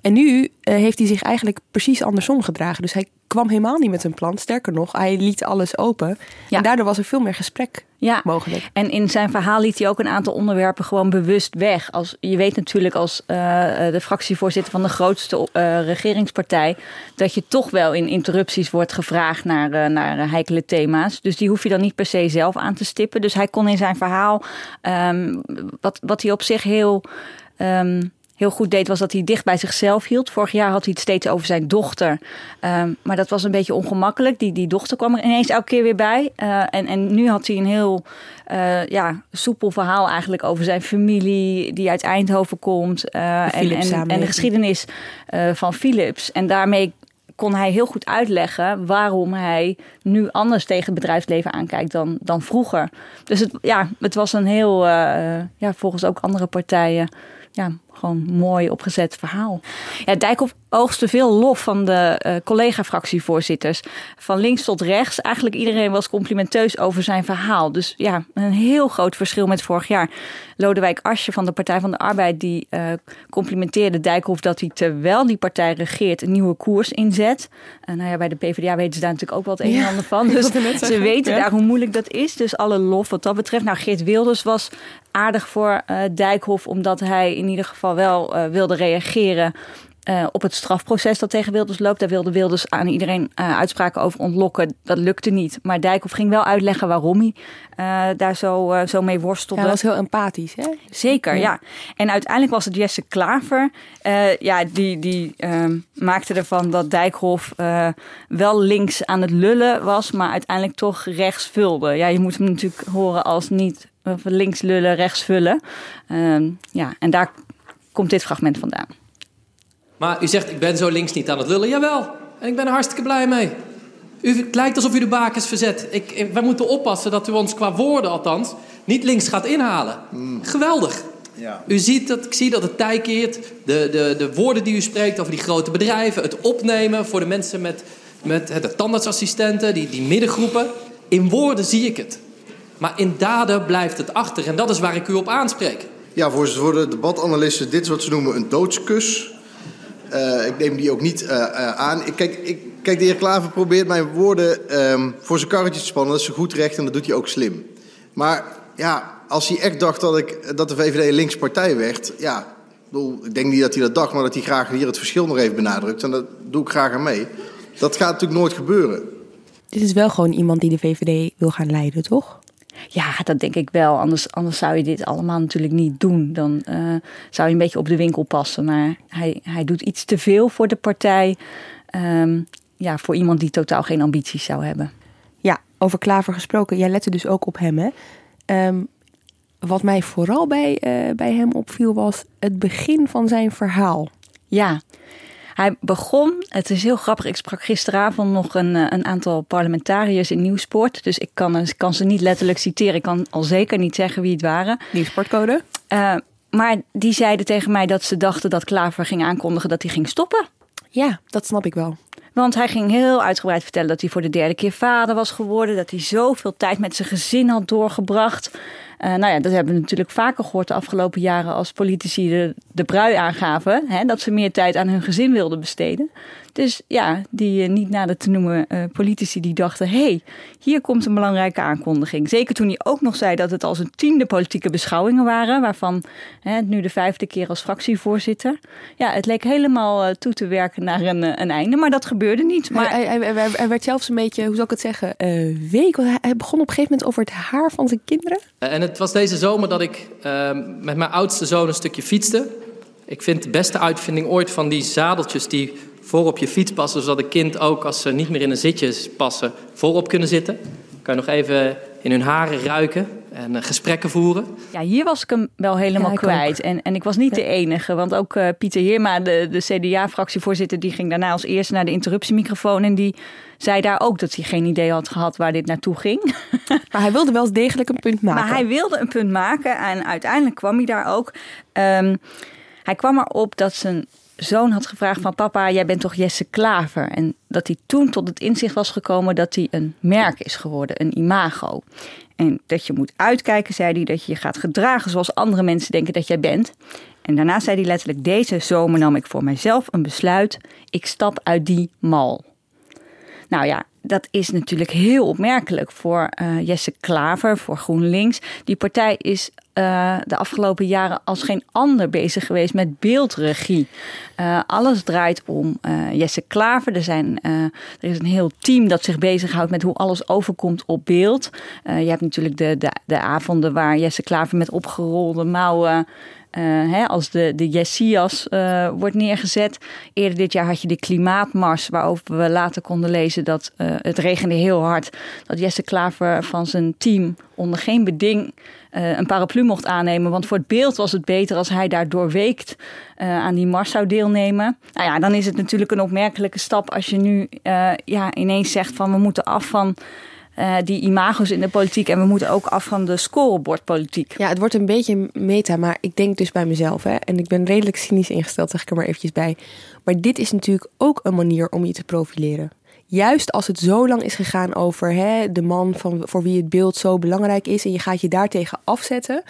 En nu heeft hij zich eigenlijk precies andersom gedragen. Dus hij kwam helemaal niet met een plan. Sterker nog, hij liet alles open. Ja. En daardoor was er veel meer gesprek ja. mogelijk. En in zijn verhaal liet hij ook een aantal onderwerpen gewoon bewust weg. Als, je weet natuurlijk als uh, de fractievoorzitter van de grootste uh, regeringspartij... dat je toch wel in interrupties wordt gevraagd naar, uh, naar heikele thema's. Dus die hoef je dan niet per se zelf aan te stippen. Dus hij kon in zijn verhaal, um, wat, wat hij op zich heel... Um, heel goed deed, was dat hij dicht bij zichzelf hield. Vorig jaar had hij het steeds over zijn dochter. Um, maar dat was een beetje ongemakkelijk. Die, die dochter kwam er ineens elke keer weer bij. Uh, en, en nu had hij een heel uh, ja, soepel verhaal eigenlijk over zijn familie die uit Eindhoven komt. Uh, en, en, en, de geschiedenis van Philips. En daarmee kon hij heel goed uitleggen waarom hij nu anders tegen het bedrijfsleven aankijkt dan, dan vroeger. Dus het, ja, het was een heel, ja, volgens ook andere partijen, ja, gewoon mooi opgezet verhaal. Ja, Dijkhoff oogste veel lof van de uh, collega-fractievoorzitters. Van links tot rechts. Eigenlijk iedereen was complimenteus over zijn verhaal. Dus ja, een heel groot verschil met vorig jaar. Lodewijk Asje van de Partij van de Arbeid... die uh, complimenteerde Dijkhoff dat hij terwijl die partij regeert... een nieuwe koers inzet. En nou ja, bij de PvdA weten ze daar natuurlijk ook wel het een en ander van. Dus ze weten daar hoe moeilijk dat is. Dus alle lof wat dat betreft. Nou, Geert Wilders was aardig voor uh, Dijkhoff... omdat hij in ieder geval wel wilde reageren uh, op het strafproces dat tegen Wilders loopt. Daar wilde Wilders aan iedereen uh, uitspraken over ontlokken. Dat lukte niet. Maar Dijkhoff ging wel uitleggen waarom hij uh, daar zo, zo mee worstelde. Ja, dat was heel empathisch, hè? Zeker, ja. ja. En uiteindelijk was het Jesse Klaver. ja, die, die ehm, maakte ervan dat Dijkhoff wel links aan het lullen was... maar uiteindelijk toch rechts vulde. Ja, je moet hem natuurlijk horen als niet links lullen, rechts vullen. Ehm, ja, en daar komt dit fragment vandaan. Maar u zegt, ik ben zo links niet aan het lullen. Jawel, en ik ben er hartstikke blij mee. U, het lijkt alsof u de bakens verzet. Ik, wij moeten oppassen dat u ons qua woorden althans niet links gaat inhalen. Mm. Geweldig. Ja. U ziet dat, ik zie dat het tij keert. De, de, de woorden die u spreekt over die grote bedrijven. Het opnemen voor de mensen met, met de tandartsassistenten, die, die middengroepen. In woorden zie ik het. Maar in daden blijft het achter. En dat is waar ik u op aanspreek. Ja, voorzitter, voor de debatanalisten, dit is wat ze noemen een doodskus. Uh, ik neem die ook niet uh, uh, aan. Ik, kijk, ik, kijk, de heer Klaver probeert mijn woorden um, voor zijn karretje te spannen. Dat is goed recht en dat doet hij ook slim. Maar ja, als hij echt dacht dat, ik, dat de VVD een linkspartij werd... Ja, ik denk niet dat hij dat dacht, maar dat hij graag hier het verschil nog even benadrukt. En dat doe ik graag aan mee. Dat gaat natuurlijk nooit gebeuren. Dit is wel gewoon iemand die de VVD wil gaan leiden, toch? Ja, dat denk ik wel. Anders, anders zou je dit allemaal natuurlijk niet doen. Dan uh, zou je een beetje op de winkel passen. Maar hij, hij doet iets te veel voor de partij. Um, ja, voor iemand die totaal geen ambities zou hebben. Ja, over Klaver gesproken. Jij lette dus ook op hem, hè? Um, wat mij vooral bij, uh, bij hem opviel was het begin van zijn verhaal. Ja, hij begon, het is heel grappig, ik sprak gisteravond nog een, eh, een aantal parlementariërs in Nieuwsport. Dus ik kan, kan ze niet letterlijk citeren. Ik kan al zeker niet zeggen wie het waren. Nieuwsportcode? Uh, maar die zeiden tegen mij dat ze dachten dat Klaver ging aankondigen dat hij ging stoppen. Ja, dat snap ik wel. Want hij ging heel uitgebreid vertellen dat hij voor de derde keer vader was geworden. Dat hij zoveel tijd met zijn gezin had doorgebracht. Uh, nou ja, dat hebben we natuurlijk vaker gehoord de afgelopen jaren als politici de, de brui aangaven. Hè, dat ze meer tijd aan hun gezin wilden besteden. Dus ja, die uh, niet nader te noemen uh, politici die dachten... hé, hey, hier komt een belangrijke aankondiging. Zeker toen hij ook nog zei dat het al zijn tiende politieke beschouwingen waren... waarvan hè, nu de vijfde keer als fractievoorzitter. Ja, het leek helemaal uh, toe te werken naar een, een einde, maar dat gebeurde niet. Maar... Hij, hij, hij, hij werd zelfs een beetje, hoe zal ik het zeggen, week. Hij begon op een gegeven moment over het haar van zijn kinderen. En het was deze zomer dat ik met mijn oudste zoon een stukje fietste... Ik vind de beste uitvinding ooit van die zadeltjes die voor op je fiets passen, zodat een kind ook als ze niet meer in een zitje passen, voorop kunnen zitten. Kan je nog even in hun haren ruiken en uh, gesprekken voeren. Ja, hier was ik hem wel helemaal Ja, kwijt. ook. En, en ik was niet de enige, want ook eh, Pieter Heerma, de, de CDA-fractievoorzitter, die ging daarna als eerste naar de interruptiemicrofoon. En die zei daar ook dat hij geen idee had gehad waar dit naartoe ging. Maar hij wilde wel eens degelijk een punt maken. Maar hij wilde een punt maken en uiteindelijk kwam hij daar ook. Ehm, hij kwam erop dat zijn zoon had gevraagd van papa, jij bent toch Jesse Klaver? En dat hij toen tot het inzicht was gekomen dat hij een merk is geworden, een imago. En dat je moet uitkijken, zei hij, dat je je gaat gedragen zoals andere mensen denken dat jij bent. En daarna zei hij letterlijk, deze zomer nam ik voor mijzelf een besluit. Ik stap uit die mal. Nou ja, dat is natuurlijk heel opmerkelijk voor uh, Jesse Klaver, voor GroenLinks. Die partij is uh, de afgelopen jaren als geen ander bezig geweest met beeldregie. Uh, alles draait om Jesse Klaver. Er, zijn, er is een heel team dat zich bezighoudt met hoe alles overkomt op beeld. je hebt natuurlijk de, de, de avonden waar Jesse Klaver met opgerolde mouwen. Uh, hè, als de, de Jessias uh, wordt neergezet. Eerder dit jaar had je de klimaatmars, waarover we later konden lezen dat uh, het regende heel hard. Dat Jesse Klaver van zijn team onder geen beding een paraplu mocht aannemen. Want voor het beeld was het beter als hij daar doorweekt aan die mars zou deelnemen. Nou ja, dan is het natuurlijk een opmerkelijke stap als je nu ja, ineens zegt van we moeten af van uh, die imago's in de politiek. En we moeten ook af van de scorebordpolitiek. Ja, het wordt een beetje meta, maar ik denk dus bij mezelf. Hè, en ik ben redelijk cynisch ingesteld, zeg ik er maar eventjes bij. Maar dit is natuurlijk ook een manier om je te profileren. Juist als het zo lang is gegaan over hè, de man van, voor wie het beeld zo belangrijk is... en je gaat je daartegen afzetten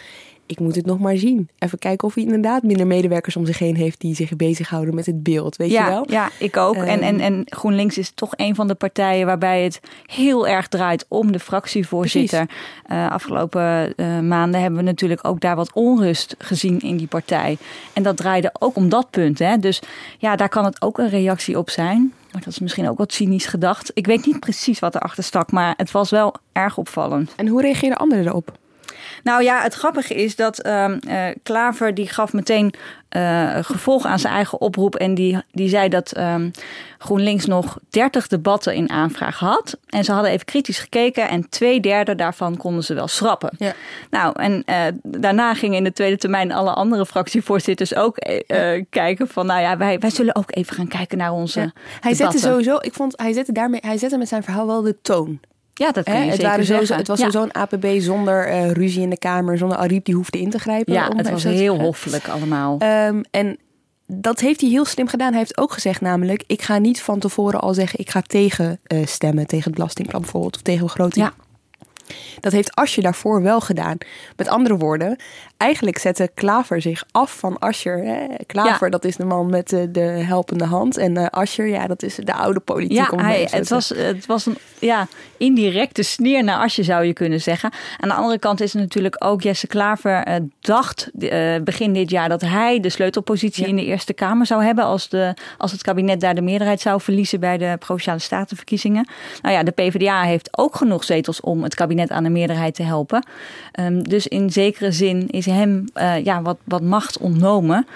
ik moet het nog maar zien. Even kijken of hij inderdaad minder medewerkers om zich heen heeft die zich bezighouden met het beeld. Weet ja, je wel? Ja, ik ook. Um, en, en, en GroenLinks is toch een van de partijen waarbij het heel erg draait om de fractievoorzitter. Uh, afgelopen uh, maanden hebben we natuurlijk ook daar wat onrust gezien in die partij. En dat draaide ook om dat punt. Hè? Dus ja, daar kan het ook een reactie op zijn. Maar dat is misschien ook wat cynisch gedacht. Ik weet niet precies wat erachter stak, maar het was wel erg opvallend. En hoe reageerden anderen erop? Nou ja, het grappige is dat uh, uh, Klaver die gaf meteen uh, gevolg aan zijn eigen oproep. En die, die zei dat um, GroenLinks nog 30 debatten in aanvraag had. En ze hadden even kritisch gekeken. En twee derde daarvan konden ze wel schrappen. Ja. Nou, en daarna gingen in de tweede termijn alle andere fractievoorzitters ook ja. kijken van... nou ja, wij, wij zullen ook even gaan kijken naar onze ja. Hij zette sowieso, ik vond, hij zette, daarmee, hij zette met zijn verhaal wel de toon. Ja, dat kan je het, zeker waren zeggen. Zo, het was ja. zo'n APB zonder uh, ruzie in de Kamer, zonder Ariep die hoefde in te grijpen. Ja, het was heel hoffelijk allemaal. Um, en dat heeft hij heel slim gedaan. Hij heeft ook gezegd namelijk, ik ga niet van tevoren al zeggen... ik ga tegen uh, stemmen, tegen het belastingplan bijvoorbeeld... of tegen begroting. Ja. Dat heeft Asje daarvoor wel gedaan. Met andere woorden, eigenlijk zette Klaver zich af van Ascher. Hè? Klaver, Ja. dat is de man met de, de helpende hand. En uh, Ascher, ja, dat is de oude politiek. Ja, om hij, zo het, was, het was een ja, indirecte sneer naar Asje, zou je kunnen zeggen. Aan de andere kant is het natuurlijk ook Jesse Klaver uh, dacht begin dit jaar dat hij de sleutelpositie Ja. in de Eerste Kamer zou hebben als, de, als het kabinet daar de meerderheid zou verliezen bij de Provinciale Statenverkiezingen. Nou ja, de PvdA heeft ook genoeg zetels om het kabinet aan de meerderheid te helpen. Um, dus in zekere zin is hem uh, ja, wat, wat macht ontnomen.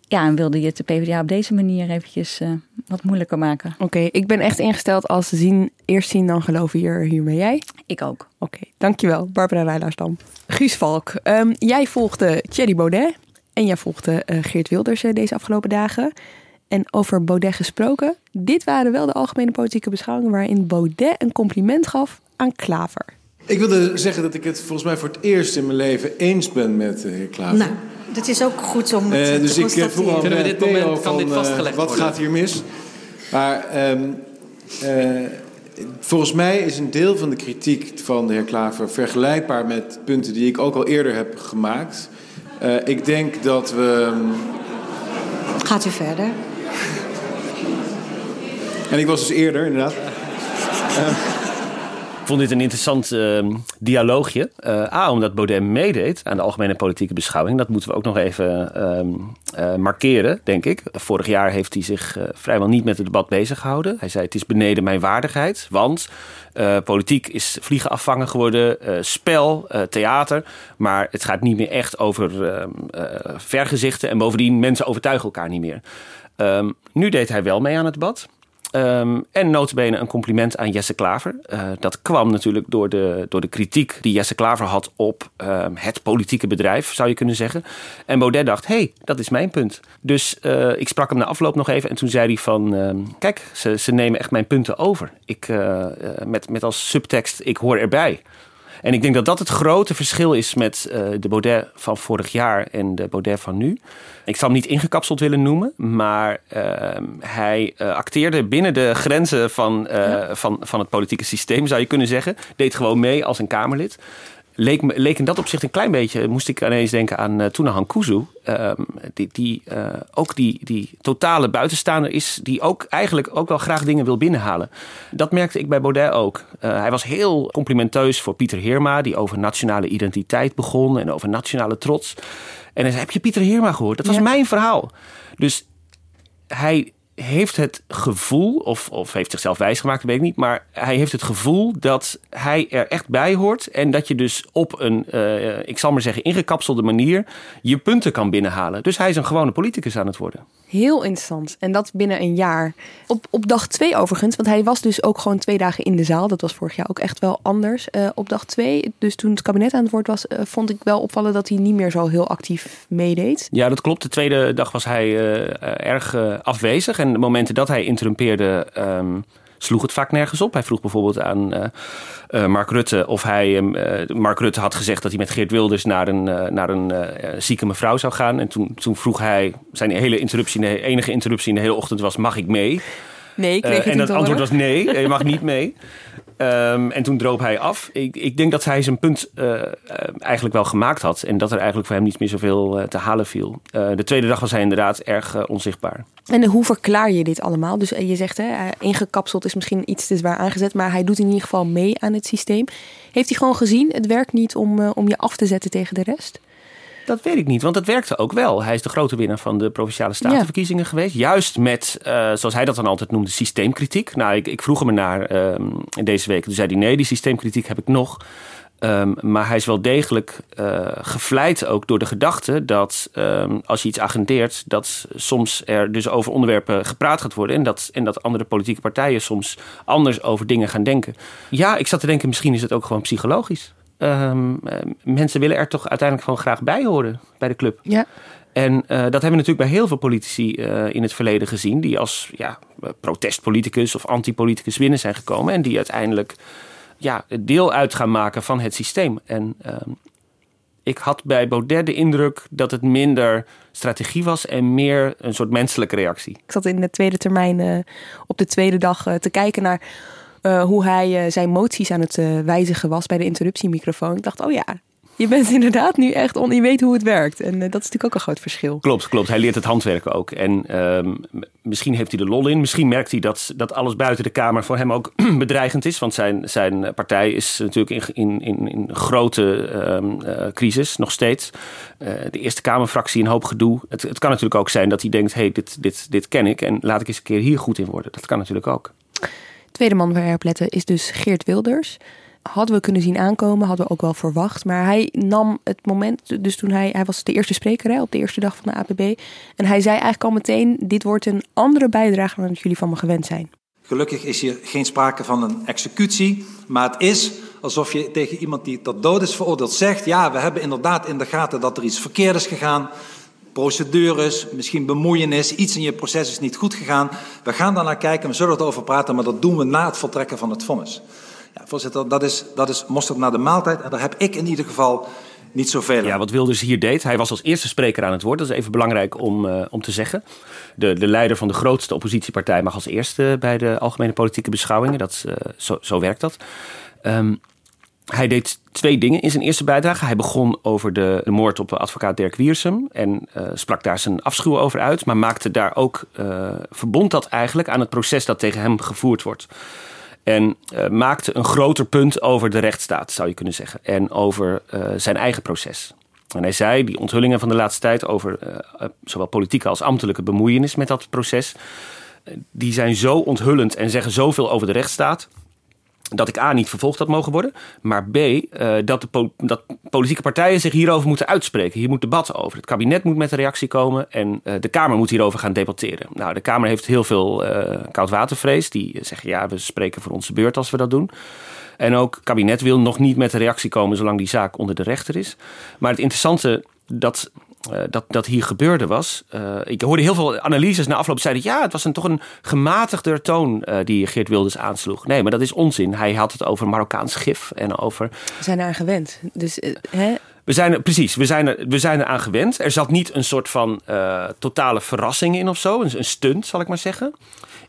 Ja, en wilde je het de PvdA op deze manier eventjes uh, wat moeilijker maken. Oké, okay, ik ben echt ingesteld als zien, eerst zien dan geloven hier, hiermee jij. Ik ook. Oké, okay, dankjewel. Barbara Rijlaarsdam. Guus Valk, um, jij volgde Thierry Baudet en jij volgde uh, Geert Wilders uh, deze afgelopen dagen. En over Baudet gesproken, dit waren wel de algemene politieke beschouwingen waarin Baudet een compliment gaf aan Klaver. Ik wilde zeggen dat ik het volgens mij voor het eerst in mijn leven eens ben met de heer Klaver. Nou, dat is ook goed om het uh, dus te ik vroeg al Kunnen we dit moment, Theo kan dit van, vastgelegd uh, wat worden? gaat hier mis? Maar um, uh, Volgens mij is een deel van de kritiek van de heer Klaver vergelijkbaar met punten die ik ook al eerder heb gemaakt. Uh, ik denk dat we. Gaat u verder? En ik was dus eerder, inderdaad. Vond dit een interessant uh, dialoogje. Uh, A, omdat Baudet meedeed aan de algemene politieke beschouwing. Dat moeten we ook nog even uh, markeren, denk ik. Vorig jaar heeft hij zich vrijwel niet met het debat bezig gehouden. Hij zei: Het is beneden mijn waardigheid. Want politiek is vliegen afvangen geworden, spel, theater. Maar het gaat niet meer echt over ehm, vergezichten. En bovendien, mensen overtuigen elkaar niet meer. Nu deed hij wel mee aan het debat. Um, en notabene een compliment aan Jesse Klaver. Uh, dat kwam natuurlijk door de, door de kritiek die Jesse Klaver had op um, het politieke bedrijf, zou je kunnen zeggen. En Baudet dacht, hé, hey, dat is mijn punt. Dus uh, ik sprak hem na afloop nog even en toen zei hij van... Um, kijk, ze, ze nemen echt mijn punten over. Ik, uh, met, met als subtekst, ik hoor erbij. En ik denk dat dat het grote verschil is met uh, de Baudet van vorig jaar en de Baudet van nu. Ik zal hem niet ingekapseld willen noemen, maar uh, hij uh, acteerde binnen de grenzen van, ja. van, van het politieke systeem, zou je kunnen zeggen. Deed gewoon mee als een Kamerlid leek, leek in dat opzicht een klein beetje, moest ik ineens denken aan uh, Tuna Hankuzu. Uh, die, die uh, ook die, die totale buitenstaander is, die ook eigenlijk ook wel graag dingen wil binnenhalen. Dat merkte ik bij Baudet ook. hij was heel complimenteus voor Pieter Heerma, die over nationale identiteit begon en over nationale trots. En hij zei: Heb je Pieter Heerma gehoord? Dat was ja. mijn verhaal. Dus hij heeft het gevoel, of, of heeft zichzelf wijsgemaakt, weet ik niet. Maar hij heeft het gevoel dat hij er echt bij hoort. En dat je dus op een, uh, ik zal maar zeggen, ingekapselde manier je punten kan binnenhalen. Dus hij is een gewone politicus aan het worden. Heel interessant. En dat binnen een jaar. Op, op dag twee overigens, want hij was dus ook gewoon twee dagen in de zaal. Dat was vorig jaar ook echt wel anders. Uh, op dag twee, dus toen het kabinet aan het woord was, uh, vond ik wel opvallen dat hij niet meer zo heel actief meedeed. Ja, dat klopt. De tweede dag was hij erg afwezig. En de momenten dat hij interrumpeerde, um, sloeg het vaak nergens op. Hij vroeg bijvoorbeeld aan uh, uh, Mark Rutte of hij. Uh, Mark Rutte had gezegd dat hij met Geert Wilders naar een, naar een zieke mevrouw zou gaan. En toen, toen vroeg hij. Zijn hele interruptie, de enige interruptie in de hele ochtend was: mag ik mee? Nee, ik kreeg het En het antwoord was nee, je mag niet mee. Um, en toen droop hij af. Ik, ik denk dat hij zijn punt uh, eigenlijk wel gemaakt had. En dat er eigenlijk voor hem niet meer zoveel uh, te halen viel. De tweede dag was hij inderdaad erg onzichtbaar. En hoe verklaar je dit allemaal? Dus je zegt, hè, ingekapseld is misschien iets te zwaar aangezet. Maar hij doet in ieder geval mee aan het systeem. Heeft hij gewoon gezien, het werkt niet om, om je af te zetten tegen de rest? Dat weet ik niet, want het werkte ook wel. Hij is de grote winnaar van de provinciale statenverkiezingen ja. geweest. Juist met, uh, zoals hij dat dan altijd noemde, systeemkritiek. Nou, ik, ik vroeg hem naar uh, deze week. Toen zei hij, nee, die systeemkritiek heb ik nog. Um, maar hij is wel degelijk uh, gevleid ook door de gedachte dat um, als je iets agendeert, dat soms er dus over onderwerpen gepraat gaat worden en dat, en dat andere politieke partijen soms anders over dingen gaan denken. Ja, ik zat te denken, misschien is het ook gewoon psychologisch. Um, mensen willen er toch uiteindelijk gewoon graag bij horen bij de club. Ja. En uh, dat hebben we natuurlijk bij heel veel politici uh, in het verleden gezien, die als ja, protestpoliticus of antipoliticus binnen zijn gekomen en die uiteindelijk ja, deel uit gaan maken van het systeem. En uh, ik had bij Baudet de indruk dat het minder strategie was en meer een soort menselijke reactie. Ik zat in de tweede termijn op de tweede dag te kijken naar uh, hoe hij uh, zijn moties aan het uh, wijzigen was bij de interruptiemicrofoon. Ik dacht, oh ja, je bent inderdaad nu echt on, je weet hoe het werkt. En dat is natuurlijk ook een groot verschil. Klopt, klopt. Hij leert het handwerken ook. En um, misschien heeft hij de lol in. Misschien merkt hij dat, dat alles buiten de Kamer voor hem ook bedreigend is. Want zijn, zijn partij is natuurlijk in, in, in, grote um, crisis nog steeds. de Eerste Kamerfractie een hoop gedoe. Het, het kan natuurlijk ook zijn dat hij denkt, hey, dit, dit, dit ken ik. En laat ik eens een keer hier goed in worden. Dat kan natuurlijk ook. Tweede man waar op letten is dus Geert Wilders. Hadden we kunnen zien aankomen, hadden we ook wel verwacht. Maar hij nam het moment, dus toen hij, hij was de eerste spreker hè, op de eerste dag van de APB. En hij zei eigenlijk al meteen, dit wordt een andere bijdrage dan jullie van me gewend zijn. Gelukkig is hier geen sprake van een executie, maar het is alsof je tegen iemand die tot dood is veroordeeld zegt, ja, we hebben inderdaad in de gaten dat er iets verkeerd is gegaan procedures, misschien bemoeienis, iets in je proces is niet goed gegaan. We gaan daar naar kijken, we zullen erover praten, maar dat doen we na het voltrekken van het vonnis. Ja, voorzitter, dat is, dat is mosterd naar de maaltijd. En daar heb ik in ieder geval niet zoveel. Ja, wat Wilders hier deed, hij was als eerste spreker aan het woord. Dat is even belangrijk om, uh, om te zeggen. De, de leider van de grootste oppositiepartij mag als eerste bij de algemene politieke beschouwingen. Dat, uh, zo, zo werkt dat. Um, hij deed twee dingen in zijn eerste bijdrage. Hij begon over de, moord op advocaat Dirk Wiersum en uh, sprak daar zijn afschuw over uit, maar maakte daar ook, uh, verbond dat eigenlijk aan het proces dat tegen hem gevoerd wordt. En uh, maakte een groter punt over de rechtsstaat, zou je kunnen zeggen, en over zijn eigen proces. En hij zei, die onthullingen van de laatste tijd over zowel politieke als ambtelijke bemoeienis met dat proces, die zijn zo onthullend en zeggen zoveel over de rechtsstaat dat ik A niet vervolgd had mogen worden. Maar B, uh, dat, de dat politieke partijen zich hierover moeten uitspreken. Hier moet debat over. Het kabinet moet met een reactie komen en uh, de Kamer moet hierover gaan debatteren. Nou, de Kamer heeft heel veel uh, koudwatervrees. Die zeggen ja, we spreken voor onze beurt als we dat doen. En ook het kabinet wil nog niet met een reactie komen zolang die zaak onder de rechter is. Maar het interessante dat uh, dat, dat hier gebeurde was. Uh, ik hoorde heel veel analyses na afloop zeiden... ja, het was een, toch een gematigder toon uh, die Geert Wilders aansloeg. Nee, maar dat is onzin. Hij had het over Marokkaans gif en over... We zijn eraan gewend. Dus, hè? We zijn er, precies, we zijn, er, we zijn eraan gewend. Er zat niet een soort van totale verrassing in of zo. Een, een stunt, zal ik maar zeggen.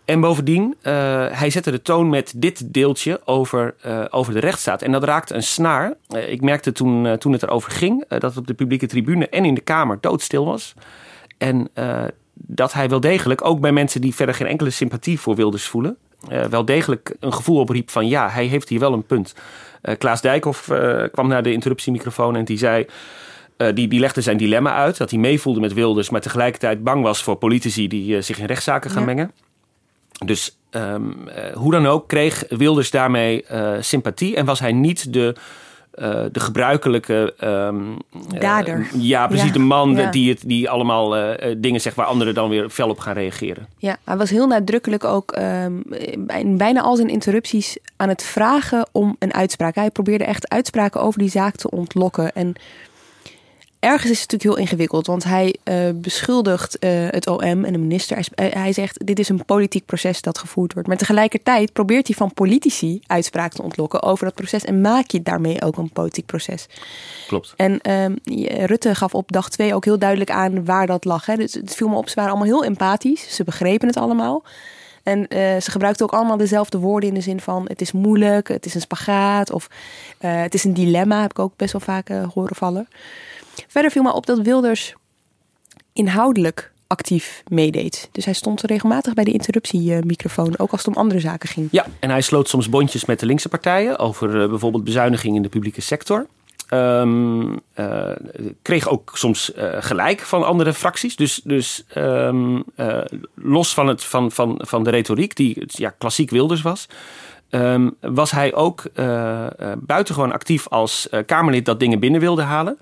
En bovendien, uh, hij zette de toon met dit deeltje over, uh, over de rechtsstaat. En dat raakte een snaar. Uh, ik merkte toen, toen het erover ging dat het op de publieke tribune en in de Kamer doodstil was. En dat hij wel degelijk, ook bij mensen die verder geen enkele sympathie voor Wilders voelen, wel degelijk een gevoel opriep van ja, hij heeft hier wel een punt. Klaas Dijkhoff kwam naar de interruptiemicrofoon en die zei. die, die legde zijn dilemma uit. Dat hij meevoelde met Wilders, maar tegelijkertijd bang was voor politici die zich in rechtszaken gaan ja. mengen. Dus um, uh, hoe dan ook kreeg Wilders daarmee uh, sympathie en was hij niet de, uh, de gebruikelijke. Um, Dader. ja, precies. Ja. De man ja. die, het, die allemaal dingen zegt waar anderen dan weer fel op gaan reageren. Ja, hij was heel nadrukkelijk ook um, in bijna al zijn interrupties aan het vragen om een uitspraak. Hij probeerde echt uitspraken over die zaak te ontlokken. En ergens is het natuurlijk heel ingewikkeld, want hij uh, beschuldigt uh, het OM en de minister. Hij, hij, zegt: dit is een politiek proces dat gevoerd wordt. Maar tegelijkertijd probeert hij van politici uitspraak te ontlokken over dat proces en maak je daarmee ook een politiek proces. Klopt. En uh, Rutte gaf op dag twee ook heel duidelijk aan waar dat lag. Hè. Dus het viel me op, ze waren allemaal heel empathisch, ze begrepen het allemaal. En uh, ze gebruikten ook allemaal dezelfde woorden in de zin van het is moeilijk, het is een spagaat of uh, het is een dilemma, heb ik ook best wel vaak uh, horen vallen. Verder viel me op dat Wilders inhoudelijk actief meedeed. Dus hij stond regelmatig bij de interruptiemicrofoon, ook als het om andere zaken ging. Ja, en hij sloot soms bondjes met de linkse partijen over uh, bijvoorbeeld bezuiniging in de publieke sector. Um, uh, kreeg ook soms uh, gelijk van andere fracties. Dus, dus um, los van, het, van, van, van de retoriek, die ja, klassiek Wilders was. Um, was hij ook buitengewoon actief als Kamerlid dat dingen binnen wilde halen.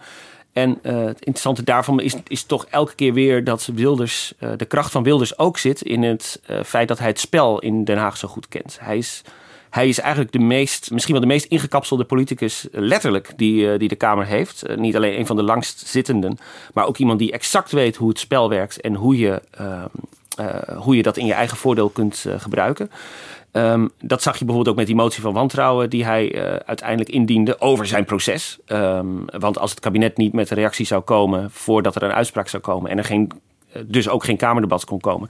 En uh, het interessante daarvan is, is toch elke keer weer dat Wilders, uh, de kracht van Wilders ook zit in het uh, feit dat hij het spel in Den Haag zo goed kent. Hij is, hij is eigenlijk de meest, misschien wel de meest ingekapselde politicus, letterlijk, die, die de Kamer heeft. niet alleen een van de langst zittenden, maar ook iemand die exact weet hoe het spel werkt en hoe je, hoe je dat in je eigen voordeel kunt gebruiken. Um, dat zag je bijvoorbeeld ook met die motie van wantrouwen die hij uh, uiteindelijk indiende over zijn proces. Um, want als het kabinet niet met een reactie zou komen voordat er een uitspraak zou komen en er geen, dus ook geen Kamerdebat kon komen,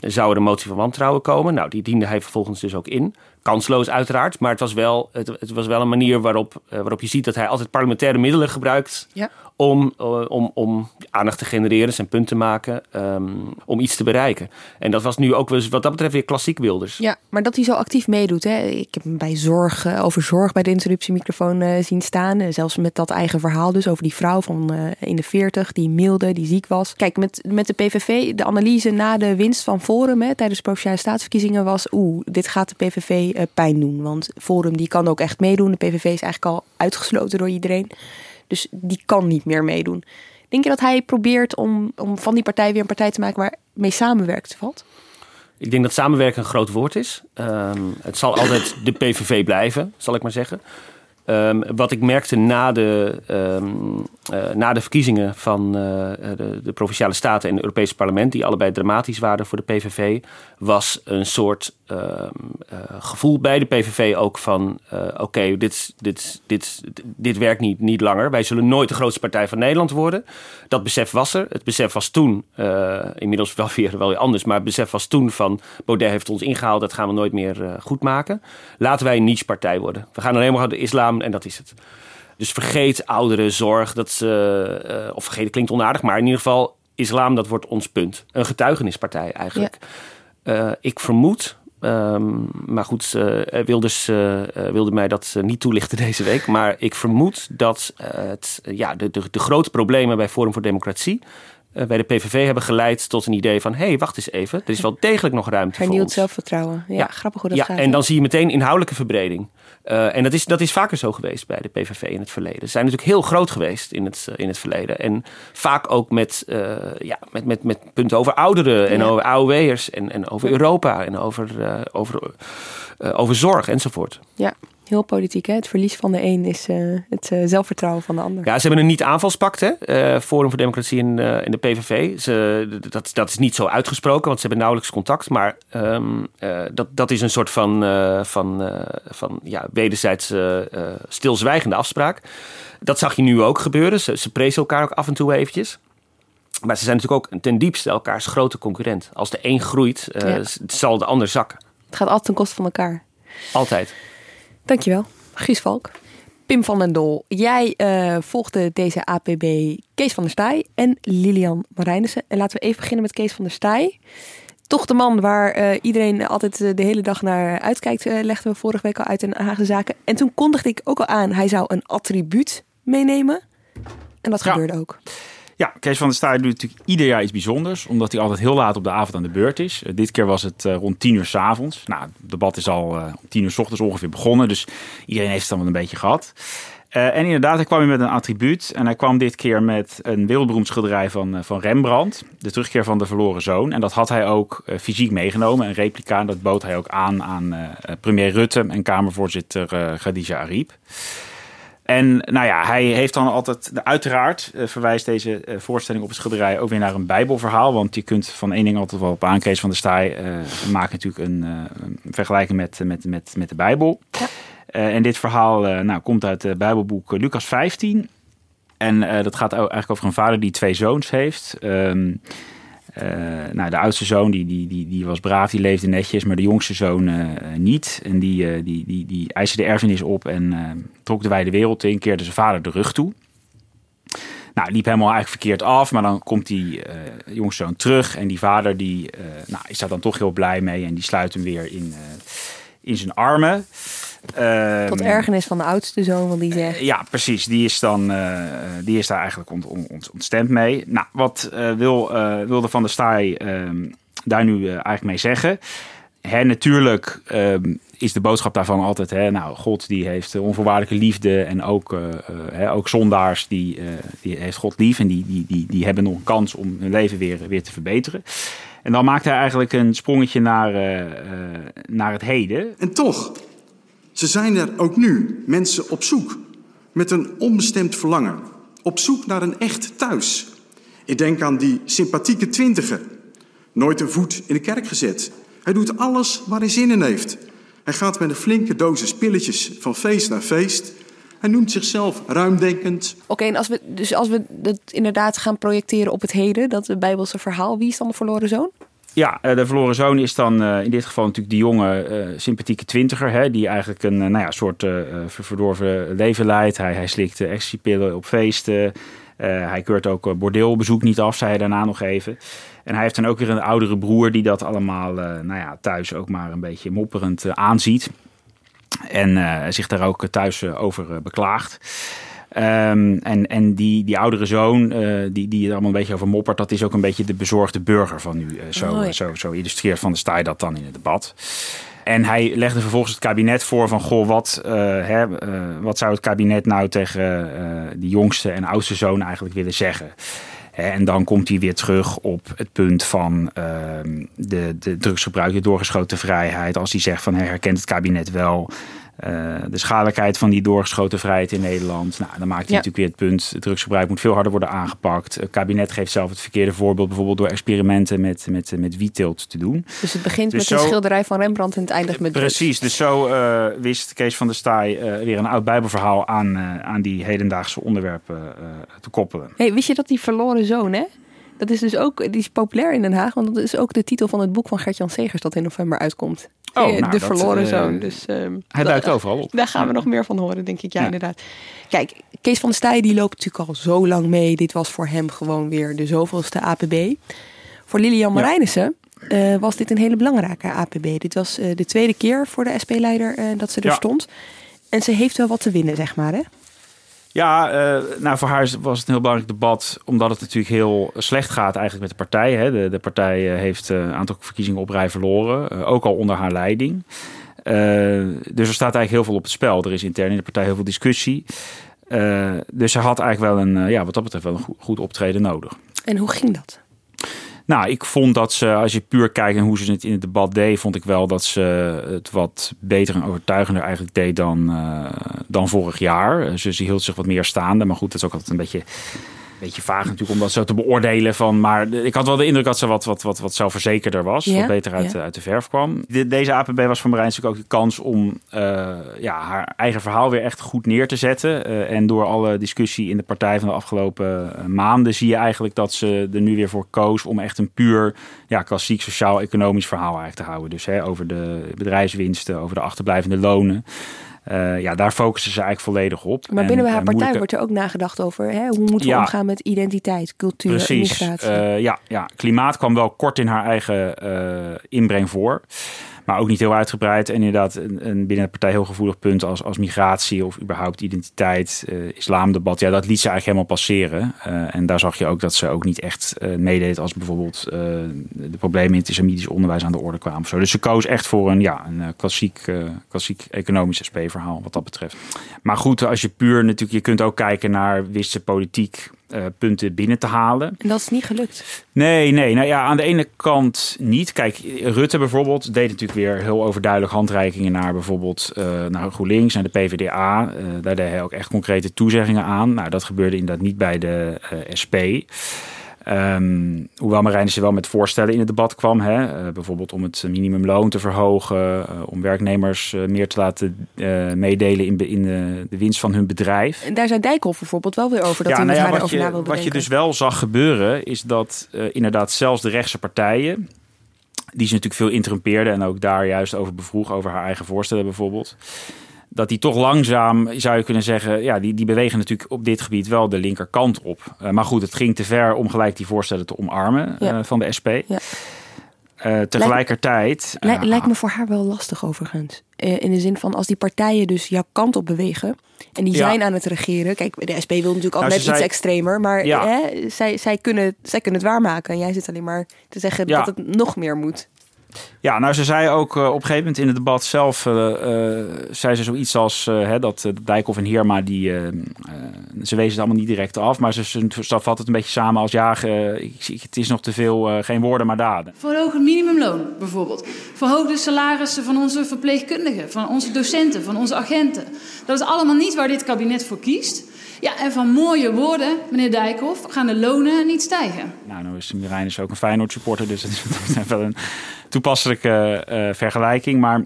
zou er een motie van wantrouwen komen. Nou, die diende hij vervolgens dus ook in. Kansloos uiteraard, maar het was wel, het, het was wel een manier waarop, uh, waarop je ziet dat hij altijd parlementaire middelen gebruikt ja. om, uh, om, om aandacht te genereren, zijn punt te maken, um, om iets te bereiken. En dat was nu ook wat dat betreft weer klassiek Wilders. Ja, maar dat hij zo actief meedoet. Hè? Ik heb hem bij zorg, uh, over zorg bij de interruptiemicrofoon zien staan. zelfs met dat eigen verhaal dus over die vrouw van in de 40 die mailde, die ziek was. Kijk, met, met de PVV, de analyse na de winst van Forum hè, tijdens de Provinciale Staatsverkiezingen was... oeh, dit gaat de PVV pijn doen. Want Forum die kan ook echt meedoen. De PVV is eigenlijk al uitgesloten door iedereen. Dus die kan niet meer meedoen. Denk je dat hij probeert om, om van die partij weer een partij te maken waar mee samenwerkt valt? Ik denk dat samenwerken een groot woord is. Um, het zal altijd de PVV blijven, zal ik maar zeggen. Um, wat ik merkte na de, um, uh, na de verkiezingen van uh, de, de, Provinciale Staten en het Europese Parlement, die allebei dramatisch waren voor de PVV, was een soort ehm, eh, gevoel bij de PVV ook van... eh, oké, dit, dit, dit, dit werkt niet, niet langer. Wij zullen nooit de grootste partij van Nederland worden. Dat besef was er. Het besef was toen, eh, inmiddels wel weer, wel weer anders... maar het besef was toen van... Baudet heeft ons ingehaald, dat gaan we nooit meer eh, goed maken. Laten wij een niche-partij worden. We gaan alleen maar de islam en dat is het. Dus vergeet ouderen, zorg, dat ze, eh, of vergeten klinkt onaardig, maar in ieder geval, islam, dat wordt ons punt. Een getuigenispartij eigenlijk. Eh, ik vermoed, ehm, maar goed, eh, Wilders eh, eh, wilde mij dat niet toelichten deze week, maar ik vermoed dat het, ja, de, de, de grote problemen bij Forum voor Democratie bij de PVV hebben geleid tot een idee van, hé, hey, wacht eens even, er is wel degelijk nog ruimte voor Hernieuwd ons. zelfvertrouwen. Ja, grappig hoe dat ja, gaat. en dan zie je meteen inhoudelijke verbreding. Eh, en dat is, dat is vaker zo geweest bij de PVV in het verleden. Ze zijn natuurlijk heel groot geweest in het, eh, in het verleden. En vaak ook met, eh, ja, met, met, met punten over ouderen en Ja. over AOW'ers en, en over Europa en over, over, over zorg enzovoort. Ja, heel politiek. Hè? Het verlies van de een is eh, het eh, zelfvertrouwen van de ander. Ja, ze hebben een niet-aanvalspact, hè? eh, Forum voor Democratie in, in de PVV. Ze, dat, dat is niet zo uitgesproken, want ze hebben nauwelijks contact. Maar ehm, eh, dat, dat is een soort van, van, van ja, wederzijds stilzwijgende afspraak. Dat zag je nu ook gebeuren. Ze, ze prezen elkaar ook af en toe eventjes. Maar ze zijn natuurlijk ook ten diepste elkaars grote concurrent. Als de een groeit, Ja. zal de ander zakken. Het gaat altijd ten koste van elkaar. Altijd. Dankjewel, Guus Valk. Pim van den Dol, jij eh, volgde deze APB Kees van der Staaij en Lilian Marijnissen. En laten we even beginnen met Kees van der Staaij. Toch de man waar eh, iedereen altijd eh, de hele dag naar uitkijkt, eh, legden we vorige week al uit in Haagse Zaken. En toen kondigde ik ook al aan, hij zou een attribuut meenemen. En dat Ja. gebeurde ook. Ja, Kees van der Staaij doet natuurlijk ieder jaar iets bijzonders. Omdat hij altijd heel laat op de avond aan de beurt is. Eh, dit keer was het eh, rond tien uur s'avonds. Nou, het debat is al eh, om tien uur s ochtends ongeveer begonnen. Dus iedereen heeft het dan wel een beetje gehad. Eh, en inderdaad, hij kwam weer met een attribuut. En hij kwam dit keer met een wereldberoemd schilderij van, van Rembrandt. De terugkeer van de verloren zoon. En dat had hij ook fysiek meegenomen. Een replica. En dat bood hij ook aan aan premier Rutte en Kamervoorzitter Khadija Ariep. En nou ja, hij heeft dan altijd, uiteraard eh, verwijst deze eh, voorstelling op het schilderij ook weer naar een bijbelverhaal. Want je kunt van één ding altijd wel op aan, Kees van der Staaij eh maakt natuurlijk een, een vergelijking met, met, met, met de Bijbel. Eh, en dit verhaal nou, komt uit het Bijbelboek Lucas 15. En dat gaat eigenlijk over een vader die twee zoons heeft. Ehm, eh, nou, de oudste zoon die, die, die, die was braaf, die leefde netjes, maar de jongste zoon eh, niet. En die, eh, die, die, die eiste de erfenis op en eh, trok de wijde wereld in, keerde zijn vader de rug toe. Nou, liep helemaal eigenlijk verkeerd af, maar dan komt die eh, jongste zoon terug en die vader die, eh, nou, is daar dan toch heel blij mee en die sluit hem weer in, eh, in zijn armen. Tot Ehm, ergernis van de oudste zoon, want die zegt... ja, precies. Die is, dan, eh, die is daar eigenlijk ont, ont, ont- ontstemd mee. Nou, wat eh, wil, eh, wilde Van der Staaij ehm, daar nu eigenlijk mee zeggen? Hè, natuurlijk ehm, is de boodschap daarvan altijd... Hè, nou, God die heeft onvoorwaardelijke liefde... en ook, eh, eh, hè, ook zondaars die, eh, die heeft God lief... en die, die, die, die hebben nog een kans om hun leven weer, weer te verbeteren. En dan maakt hij eigenlijk een sprongetje naar, eh, eh, naar het heden. En toch, ze zijn er ook nu, mensen op zoek. Met een onbestemd verlangen. Op zoek naar een echt thuis. Ik denk aan die sympathieke twintiger. Nooit een voet in de kerk gezet. Hij doet alles waar hij zin in heeft. Hij gaat met een flinke dosis pilletjes van feest naar feest. Hij noemt zichzelf ruimdenkend. Oké, en als we, dus als we dat inderdaad gaan projecteren op het heden, dat Bijbelse verhaal, wie is dan de verloren zoon? Ja, eh, de verloren zoon is dan eh, in dit geval natuurlijk die jonge, eh, sympathieke twintiger. Hè, die eigenlijk een nou ja, soort ver- verdorven leven leidt. Hij, hij slikt ecstasypillen op feesten. Hij keurt ook bordeelbezoek niet af, zei hij daarna nog even. En hij heeft dan ook weer een oudere broer die dat allemaal nou ja, thuis ook maar een beetje mopperend aanziet. En zich daar ook thuis over beklaagt. Ehm, en en die, die oudere zoon, eh, die, die er allemaal een beetje over moppert, dat is ook een beetje de bezorgde burger van nu. Eh, zo, Oh ja. zo, zo illustreert Van der Staaij dat dan in het debat. En hij legde vervolgens het kabinet voor van, goh, wat, eh, hè, eh, wat zou het kabinet nou tegen eh die jongste en oudste zoon eigenlijk willen zeggen? En dan komt hij weer terug op het punt van ehm, de, de drugsgebruik, de doorgeschoten vrijheid. Als hij zegt van hij herkent het kabinet wel eh, de schadelijkheid van die doorgeschoten vrijheid in Nederland. Nou, dan maakt hij Ja. natuurlijk weer het punt: het drugsgebruik moet veel harder worden aangepakt. Het kabinet geeft zelf het verkeerde voorbeeld, bijvoorbeeld door experimenten met, met, met wietteelt te doen. Dus het begint Dus met een schilderij van Rembrandt en het eindigt met drugs. Precies, dus zo eh, wist Kees van der Staaij eh, weer een oud Bijbelverhaal aan, aan die hedendaagse onderwerpen eh, te koppelen. Hey, wist je dat die verloren zoon, hè? Dat is dus ook, die is populair in Den Haag, want dat is ook de titel van het boek van Gert-Jan Segers dat in november uitkomt. Oh, Eh, nou, de dat, verloren eh, zoon. Dus, ehm, hij duikt overal op. Daar gaan we nog meer van horen, denk ik. Ja, inderdaad. Kijk, Kees van der Staaij die loopt natuurlijk al zo lang mee. Dit was voor hem gewoon weer de zoveelste APB. Voor Lilian Marijnissen eh, was dit een hele belangrijke APB. Dit was de tweede keer voor de SP-leider dat ze er Ja. stond. En ze heeft wel wat te winnen, zeg maar, hè? Ja, eh, nou voor haar was het een heel belangrijk debat, omdat het natuurlijk heel slecht gaat eigenlijk met de partij. Hè. De, de partij eh, heeft eh, een aantal verkiezingen op rij verloren, ook al onder haar leiding. Dus er staat eigenlijk heel veel op het spel. Er is intern in de partij heel veel discussie. Dus ze had eigenlijk wel een, ja, wat dat betreft wel een goed, goed optreden nodig. En hoe ging dat? Nou, ik vond dat ze, als je puur kijkt naar hoe ze het in het debat deed, vond ik wel dat ze het wat beter en overtuigender eigenlijk deed dan, eh, dan vorig jaar. Ze, hield zich wat meer staande, maar goed, dat is ook altijd een beetje, beetje vaag natuurlijk om dat zo te beoordelen. Van, maar ik had wel de indruk dat ze wat, wat, wat, wat zelfverzekerder was, Ja, wat beter uit, ja. uit de verf kwam. De- deze APB was voor Marijn natuurlijk ook de kans om eh, ja, haar eigen verhaal weer echt goed neer te zetten. Eh, en door alle discussie in de partij van de afgelopen eh, maanden zie je eigenlijk dat ze er nu weer voor koos om echt een puur ja, klassiek sociaal-economisch verhaal eigenlijk te houden. Dus hè, over de bedrijfswinsten, over de achterblijvende lonen. Eh, ja, daar focussen ze eigenlijk volledig op. Maar En, binnen haar partij moeilijke- wordt er ook nagedacht over hè, hoe moeten we Ja. omgaan met identiteit, cultuur, Precies. immigratie. Eh, ja, ja, klimaat kwam wel kort in haar eigen eh, inbreng voor. Maar ook niet heel uitgebreid. En inderdaad, een, een binnen de partij heel gevoelig punt als, als migratie of überhaupt identiteit, eh, islamdebat. Ja, dat liet ze eigenlijk helemaal passeren. Eh, en daar zag je ook dat ze ook niet echt eh, meedeed als bijvoorbeeld de problemen in het islamitisch onderwijs aan de orde kwamen. of Zo. Dus ze koos echt voor een, ja, een klassiek, klassiek economisch SP-verhaal wat dat betreft. Maar goed, als je puur natuurlijk, je kunt ook kijken naar wist ze politiek eh, punten binnen te halen. En dat is niet gelukt. Nee, nee. Nou ja, aan de ene kant niet. Kijk, Rutte bijvoorbeeld deed natuurlijk weer heel overduidelijk handreikingen naar bijvoorbeeld uh, naar GroenLinks, naar de PvdA. Uh, daar deed hij ook echt concrete toezeggingen aan. Nou, dat gebeurde inderdaad niet bij de SP. Um, hoewel Marijnissen wel met voorstellen in het debat kwam. Hè? Uh, bijvoorbeeld om het minimumloon te verhogen. Uh, om werknemers uh, meer te laten meedelen in, in de, winst van hun bedrijf. En daar zei Dijkhoff bijvoorbeeld wel weer over. Dat ja, hij nou ja, je, wil wat je dus wel zag gebeuren, is dat inderdaad zelfs de rechtse partijen. Die ze natuurlijk veel interrumpeerden en ook daar juist over bevroeg, over haar eigen voorstellen bijvoorbeeld dat die toch langzaam, zou je kunnen zeggen, ja, die, die bewegen natuurlijk op dit gebied wel de linkerkant op. Uh, maar goed, het ging te ver om gelijk die voorstellen te omarmen ja. uh, van de SP. Ja. Uh, tegelijkertijd. Lijkt, lijkt me voor haar wel lastig overigens. in de zin van als die partijen dus jouw kant op bewegen. En die zijn ja. aan het regeren. Kijk, de SP wil natuurlijk altijd nou, net iets extremer. Maar hè, zij, zij, kunnen, zij kunnen het waarmaken. En jij zit alleen maar te zeggen dat het nog meer moet. Ja, nou, ze zei ook uh, op een gegeven moment in het debat zelf, uh, uh, zei ze zoiets als hè, dat Dijkhoff en Heerma, die, ze wezen het allemaal niet direct af, maar ze, ze, ze vat het een beetje samen als ja, ik, het is nog te veel, geen woorden maar daden. Verhoog het minimumloon bijvoorbeeld. Verhoog de salarissen van onze verpleegkundigen, van onze docenten, van onze agenten. Dat is allemaal niet waar dit kabinet voor kiest. Ja, en van mooie woorden, meneer Dijkhoff, gaan de lonen niet stijgen. Nou, nou is Mirijn is ook een Feyenoord supporter, dus dat is wel een toepasselijke uh, vergelijking. Maar uh,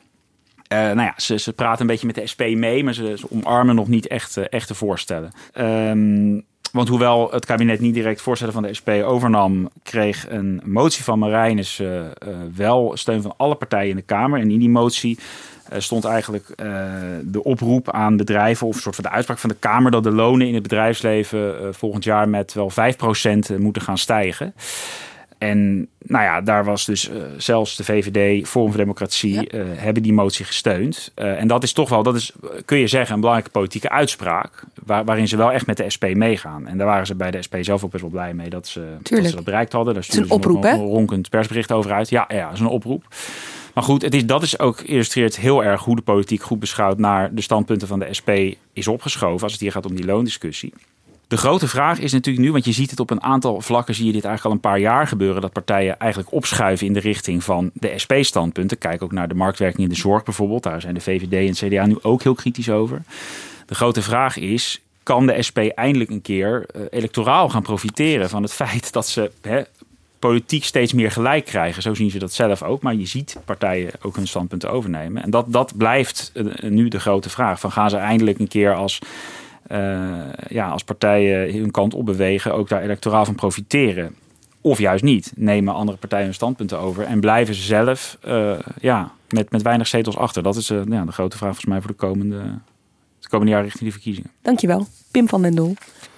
nou ja, ze, ze praten een beetje met de SP mee, maar ze, omarmen nog niet echt uh, echte voorstellen. Um, want hoewel het kabinet niet direct voorstellen van de SP overnam, kreeg een motie van Marijnis uh, wel steun van alle partijen in de Kamer. En in die motie stond eigenlijk de oproep aan bedrijven, of een soort van de uitspraak van de Kamer, dat de lonen in het bedrijfsleven volgend jaar met wel 5% moeten gaan stijgen. En nou ja, daar was dus uh, zelfs de VVD, Forum voor Democratie, ja. uh, hebben die motie gesteund. Uh, en dat is toch wel, dat is, kun je zeggen, een belangrijke politieke uitspraak. Waar, waarin ze wel echt met de SP meegaan. En daar waren ze bij de SP zelf ook best wel blij mee dat ze, dat, ze dat bereikt hadden. Daar is een oproep, een ronkend persbericht over uit. Ja, ja, dat is een oproep. Maar goed, het is, dat is ook illustreert heel erg hoe de politiek goed beschouwd naar de standpunten van de SP is opgeschoven. Als het hier gaat om die loondiscussie. De grote vraag is natuurlijk nu, want je ziet het op een aantal vlakken, zie je dit eigenlijk al een paar jaar gebeuren, dat partijen eigenlijk opschuiven in de richting van de SP-standpunten. Kijk ook naar de marktwerking in de zorg bijvoorbeeld. Daar zijn de VVD en CDA nu ook heel kritisch over. De grote vraag is, kan de SP eindelijk een keer uh, electoraal gaan profiteren van het feit dat ze hè, politiek steeds meer gelijk krijgen. Zo zien ze dat zelf ook. Maar je ziet partijen ook hun standpunten overnemen. En dat, dat blijft uh, nu de grote vraag. Van gaan ze eindelijk een keer als uh, ja, als partijen hun kant op bewegen, ook daar electoraal van profiteren. Of juist niet. Nemen andere partijen hun standpunten over en blijven ze zelf uh, ja, met, met weinig zetels achter. Dat is uh, ja, de grote vraag volgens mij voor de komende, de komende jaar richting die verkiezingen. Dankjewel, Pim van den Doel.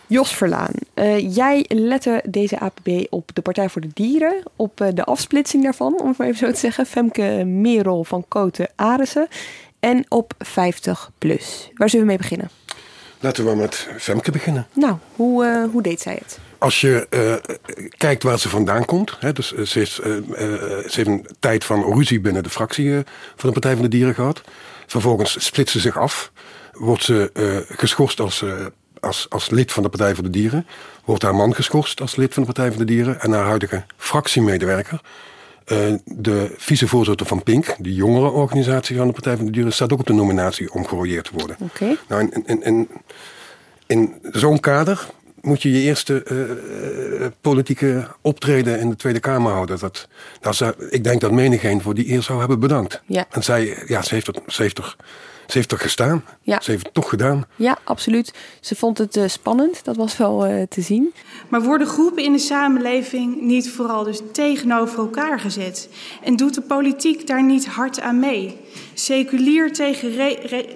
Jos Verlaan, uh, jij lette deze APB op de Partij voor de Dieren, op uh, de afsplitsing daarvan, om het maar even zo te zeggen. Femke Merel van Koten Arissen en op 50 plus. Waar zullen we mee beginnen? Laten we maar met Femke beginnen. Nou, hoe, uh, hoe deed zij het? Als je uh, kijkt waar ze vandaan komt. Hè, dus ze, is, uh, ze, heeft een tijd van ruzie binnen de fractie van de Partij van de Dieren gehad. Vervolgens splitst ze zich af. Wordt ze geschorst als, als, als lid van de Partij voor de Dieren. Wordt haar man geschorst als lid van de Partij voor de Dieren. En haar huidige fractiemedewerker. de vicevoorzitter van Pink, de jongerenorganisatie van de Partij van de Dieren, staat ook op de nominatie om gerooieerd te worden. Oké. Okay. Nou, in, in, in, in zo'n kader moet je je eerste uh, politieke optreden in de Tweede Kamer houden. Dat, dat ze, ik denk dat menigeen voor die eer zou hebben bedankt. Ja. En zij, ja, ze heeft, het, ze heeft er ze heeft er gestaan. Ja. Ze heeft het toch gedaan. Ja, absoluut. Ze vond het uh, spannend, dat was wel uh, te zien. Maar worden groepen in de samenleving niet vooral dus tegenover elkaar gezet? En doet de politiek daar niet hard aan mee? Seculier tegen, re, re,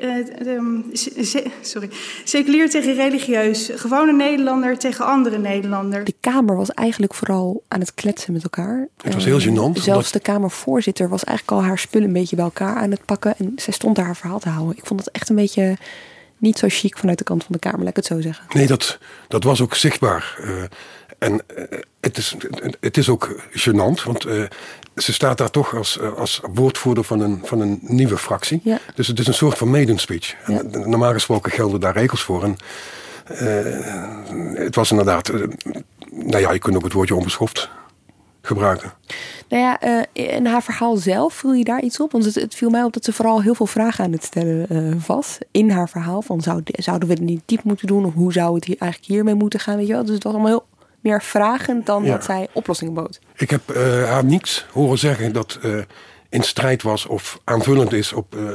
uh, um, se, sorry. Seculier tegen religieus. Gewone Nederlander tegen andere Nederlander. De Kamer was eigenlijk vooral aan het kletsen met elkaar. Het was heel gênant. Zelfs omdat... de Kamervoorzitter was eigenlijk al haar spullen een beetje bij elkaar aan het pakken. En zij stond daar haar verhaal te houden. Ik vond het echt een beetje niet zo chic vanuit de kant van de Kamer, laat ik het zo zeggen. Nee, dat, dat was ook zichtbaar. Uh, en uh, het, is, het is ook gênant, want uh, ze staat daar toch als, als woordvoerder van een, van een nieuwe fractie. Ja. Dus het is een soort van maiden speech. Ja. Normaal gesproken gelden daar regels voor. En, het was inderdaad, nou ja, je kunt ook het woordje onbeschoft gebruiken. Nou ja, uh, en haar verhaal zelf, viel je daar iets op? Want het, het, viel mij op dat ze vooral heel veel vragen aan het stellen uh, was. In haar verhaal. Van zou, zouden we het niet diep moeten doen? Of hoe zou het hier eigenlijk hiermee moeten gaan? Weet je wel? Dus het was allemaal heel meer vragend dan ja. dat zij oplossingen bood. Ik heb uh, haar niets horen zeggen dat in strijd was of aanvullend is op uh,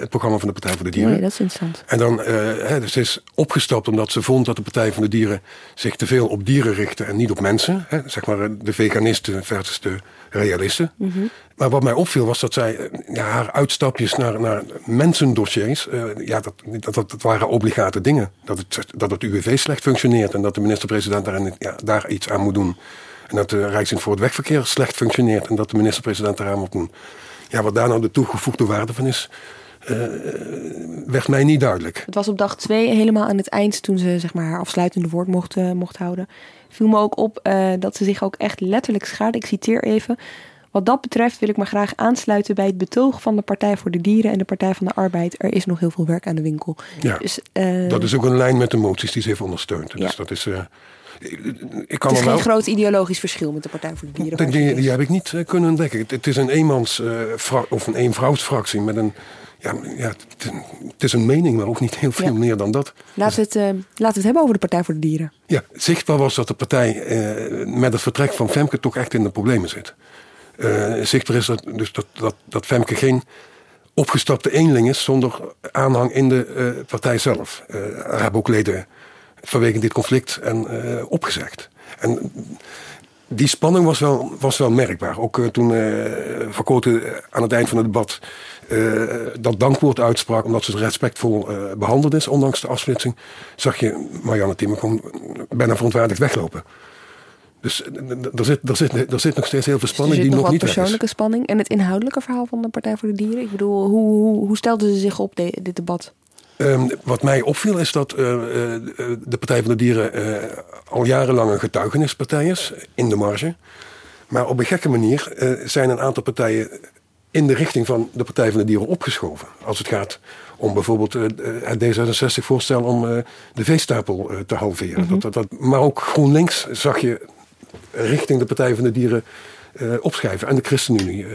het programma van de Partij voor de Dieren. Nee, dat is interessant. En dan, uh, hè, dus ze is opgestapt omdat ze vond dat de Partij van de Dieren zich te veel op dieren richtte en niet op mensen. Hè, zeg maar de veganisten versus de realisten. Mhm. Mm -hmm. Maar wat mij opviel was dat zij ja, haar uitstapjes naar, naar mensendossiers, uh, ja, dat, dat, dat, dat, waren obligate dingen. Dat het, dat het UWV slecht functioneert en dat de minister-president daar, ja, daar iets aan moet doen. En dat de voor het Wegverkeer slecht functioneert. En dat de minister-president eraan moet doen. Ja, wat daar nou de toegevoegde waarde van is, uh, werd mij niet duidelijk. Het was op dag twee, helemaal aan het eind, toen ze zeg maar, haar afsluitende woord mocht, uh, mocht houden. Viel me ook op uh, dat ze zich ook echt letterlijk schaarde. Ik citeer even. Wat dat betreft wil ik me graag aansluiten bij het betoog van de Partij voor de Dieren en de Partij van de Arbeid. Er is nog heel veel werk aan de winkel. Ja, dus, dat is ook een lijn met de moties die ze heeft ondersteund. Dus Ja. dat is. Ik het kan is er geen groot ideologisch verschil met de Partij voor de Dieren. Die, heb ik niet eh, kunnen ontdekken. Het, het is een eenmans eh, of een eenvrouwsfractie met een. Ja, ja, het, het is een mening, maar ook niet heel veel Ja. meer dan dat. Laten we, het, eh, laten we het hebben over de Partij voor de Dieren. Ja, zichtbaar was dat de partij met het vertrek van Femke toch echt in de problemen zit. Zichtbaar is dat, dus dat, dat, dat Femke geen opgestapte eenling is zonder aanhang in de partij zelf. Er hebben ook leden vanwege dit conflict en, eh, opgezegd. En die spanning was wel, was wel merkbaar. Ook eh, toen eh Verkoten aan het eind van het debat dat dankwoord uitsprak... omdat ze respectvol eh, behandeld is, ondanks de afsplitsing... zag je Marianne Thieme gewoon bijna verontwaardigd weglopen. Dus er zit, er, zit, er zit nog steeds heel veel er spanning die nog niet is. persoonlijke spanning. En het inhoudelijke verhaal van de Partij voor de Dieren. Ik bedoel, hoe, hoe, hoe stelden ze zich op de- dit debat? Ehm, wat mij opviel is dat eh, eh, de Partij van de Dieren eh, al jarenlang een getuigenispartij is, in de marge. Maar op een gekke manier eh, zijn een aantal partijen in de richting van de Partij van de Dieren opgeschoven. Als het gaat om bijvoorbeeld het D66-voorstel om de veestapel te halveren. Mhm. dat, dat, dat, maar ook GroenLinks zag je richting de Partij van de Dieren opschrijven. En de ChristenUnie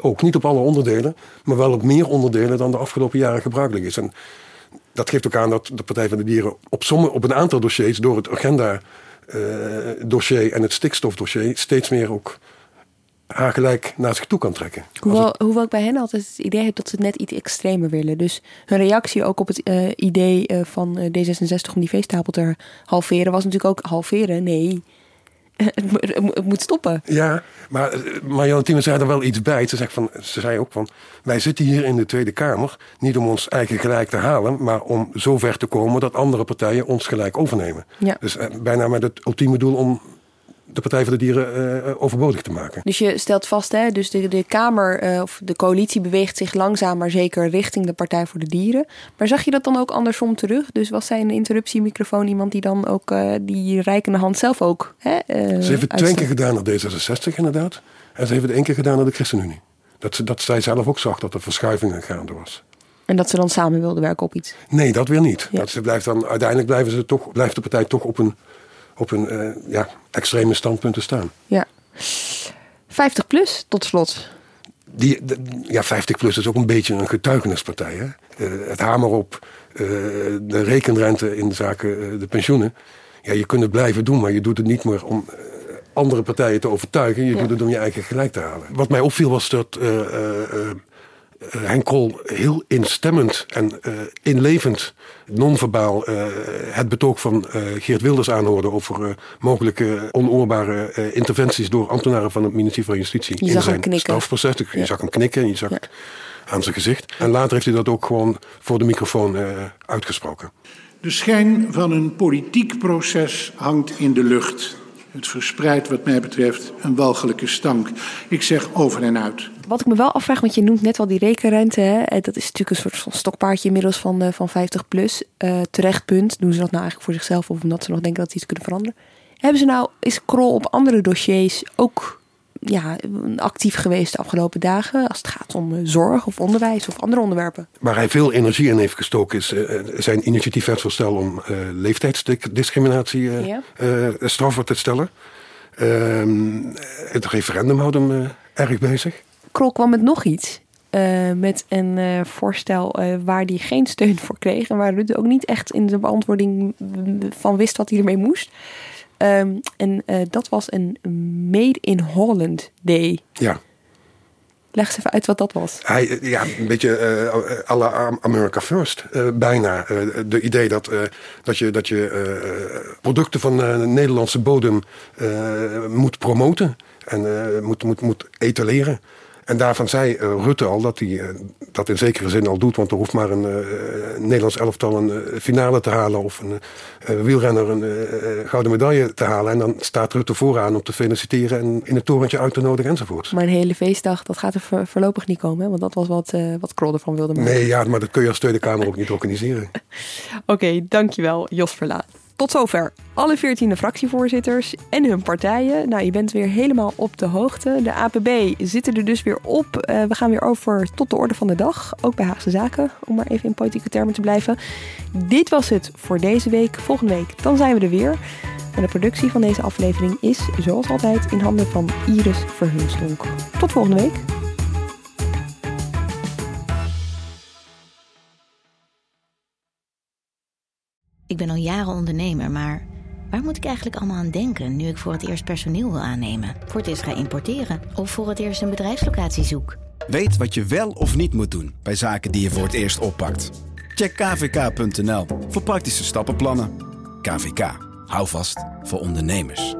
ook. Niet op alle onderdelen, maar wel op meer onderdelen dan de afgelopen jaren gebruikelijk is. En dat geeft ook aan dat de Partij van de Dieren op, sommige, op een aantal dossiers door het agenda-dossier en het stikstofdossier steeds meer ook haar gelijk naar zich toe kan trekken. Hoewel, het... hoewel ik bij hen altijd het idee heb dat ze het net iets extremer willen. Dus hun reactie ook op het uh, idee van uh, D66 om die veestapel te halveren was natuurlijk ook halveren. Nee, het, het, moet stoppen. Ja, maar Marianne Thieme zei er wel iets bij. Ze, zegt van, ze zei ook van, wij zitten hier in de Tweede Kamer niet om ons eigen gelijk te halen, maar om zo ver te komen dat andere partijen ons gelijk overnemen. Ja. Dus bijna met het ultieme doel om de Partij voor de Dieren uh, overbodig te maken. Dus je stelt vast, hè, dus de, de Kamer uh, of de coalitie beweegt zich langzaam maar zeker richting de Partij voor de Dieren. Maar zag je dat dan ook andersom terug? Dus was zij een interruptiemicrofoon iemand die dan ook uh, die rijkende hand zelf ook. Hè, ze heeft het twee keer gedaan naar D66 inderdaad. En ze heeft het één keer gedaan naar de ChristenUnie. Dat, ze, dat zij zelf ook zag dat er verschuivingen gaande was. En dat ze dan samen wilden werken op iets? Nee, dat weer niet. Ja. Dat ze blijft dan, uiteindelijk blijven ze toch, blijft de partij toch op een op een uh, ja, extreme standpunten staan. Ja. 50 plus, tot slot. Die, de, ja, 50 plus is ook een beetje een getuigenispartij. Hè? Uh, het hamer op uh, de rekenrente in zaken de pensioenen. Ja, je kunt het blijven doen, maar je doet het niet meer om andere partijen te overtuigen. Je ja. doet het om je eigen gelijk te halen. Wat mij opviel was dat Henk Krol heel instemmend en uh, inlevend, non-verbaal, uh, het betoog van uh, Geert Wilders aanhoorde over mogelijke onoorbare interventies door ambtenaren van het ministerie van Justitie. Je in zijn strafproces. Je ja. zag hem knikken en je zag ja. het aan zijn gezicht. En later heeft hij dat ook gewoon voor de microfoon uitgesproken. De schijn van een politiek proces hangt in de lucht. Het verspreidt wat mij betreft een walgelijke stank. Ik zeg over en uit. Wat ik me wel afvraag, want je noemt net al die rekenrente. Hè? Dat is natuurlijk een soort van stokpaardje inmiddels van, uh, van 50 plus. Uh, terecht punt. Doen ze dat nou eigenlijk voor zichzelf of omdat ze nog denken dat ze iets kunnen veranderen? Hebben ze nou, is Krol op andere dossiers ook ja, actief geweest de afgelopen dagen? Als het gaat om uh, zorg of onderwijs of andere onderwerpen? Waar hij veel energie in heeft gestoken is zijn initiatiefwetsvoorstel om leeftijdsdiscriminatie ja. strafbaar te stellen. Ehm, het referendum houdt hem erg bezig. Krol kwam met nog iets. Uh, met een uh, voorstel uh, waar hij geen steun voor kreeg. En waar Rutte ook niet echt in de beantwoording van wist wat hij ermee moest. Um, en dat was een Made in Holland Day. Ja. Leg eens even uit wat dat was. Hij, ja, een beetje uh, à la America First, uh, bijna. Uh, de idee dat, dat je, dat je producten van Nederlandse bodem moet promoten en moet, moet, moet etaleren. En daarvan zei Rutte al dat hij uh, dat in zekere zin al doet. Want er hoeft maar een uh, Nederlands elftal een finale te halen. Of een wielrenner een gouden medaille te halen. En dan staat Rutte vooraan om te feliciteren en in het torentje uit te nodigen enzovoort. Maar een hele feestdag, dat gaat er voor, voorlopig niet komen. Hè? Want dat was wat, wat Krol ervan wilde maken. Nee, ja, maar dat kun je als Tweede Kamer ook niet organiseren. Oké, okay, dankjewel Jos Verlaat. Tot zover alle 14 fractievoorzitters en hun partijen. Nou, je bent weer helemaal op de hoogte. De APB zitten er dus weer op. Uh, we gaan weer over tot de orde van de dag. Ook bij Haagse Zaken, om maar even in politieke termen te blijven. Dit was het voor deze week. Volgende week, dan zijn we er weer. En de productie van deze aflevering is, zoals altijd, in handen van Iris Verhulstonk. Tot volgende week. Ik ben al jaren ondernemer, maar waar moet ik eigenlijk allemaal aan denken nu ik voor het eerst personeel wil aannemen, voor het eerst ga importeren of voor het eerst een bedrijfslocatie zoek? Weet wat je wel of niet moet doen bij zaken die je voor het eerst oppakt. Check kvk.nl voor praktische stappenplannen. KVK, hou vast voor ondernemers.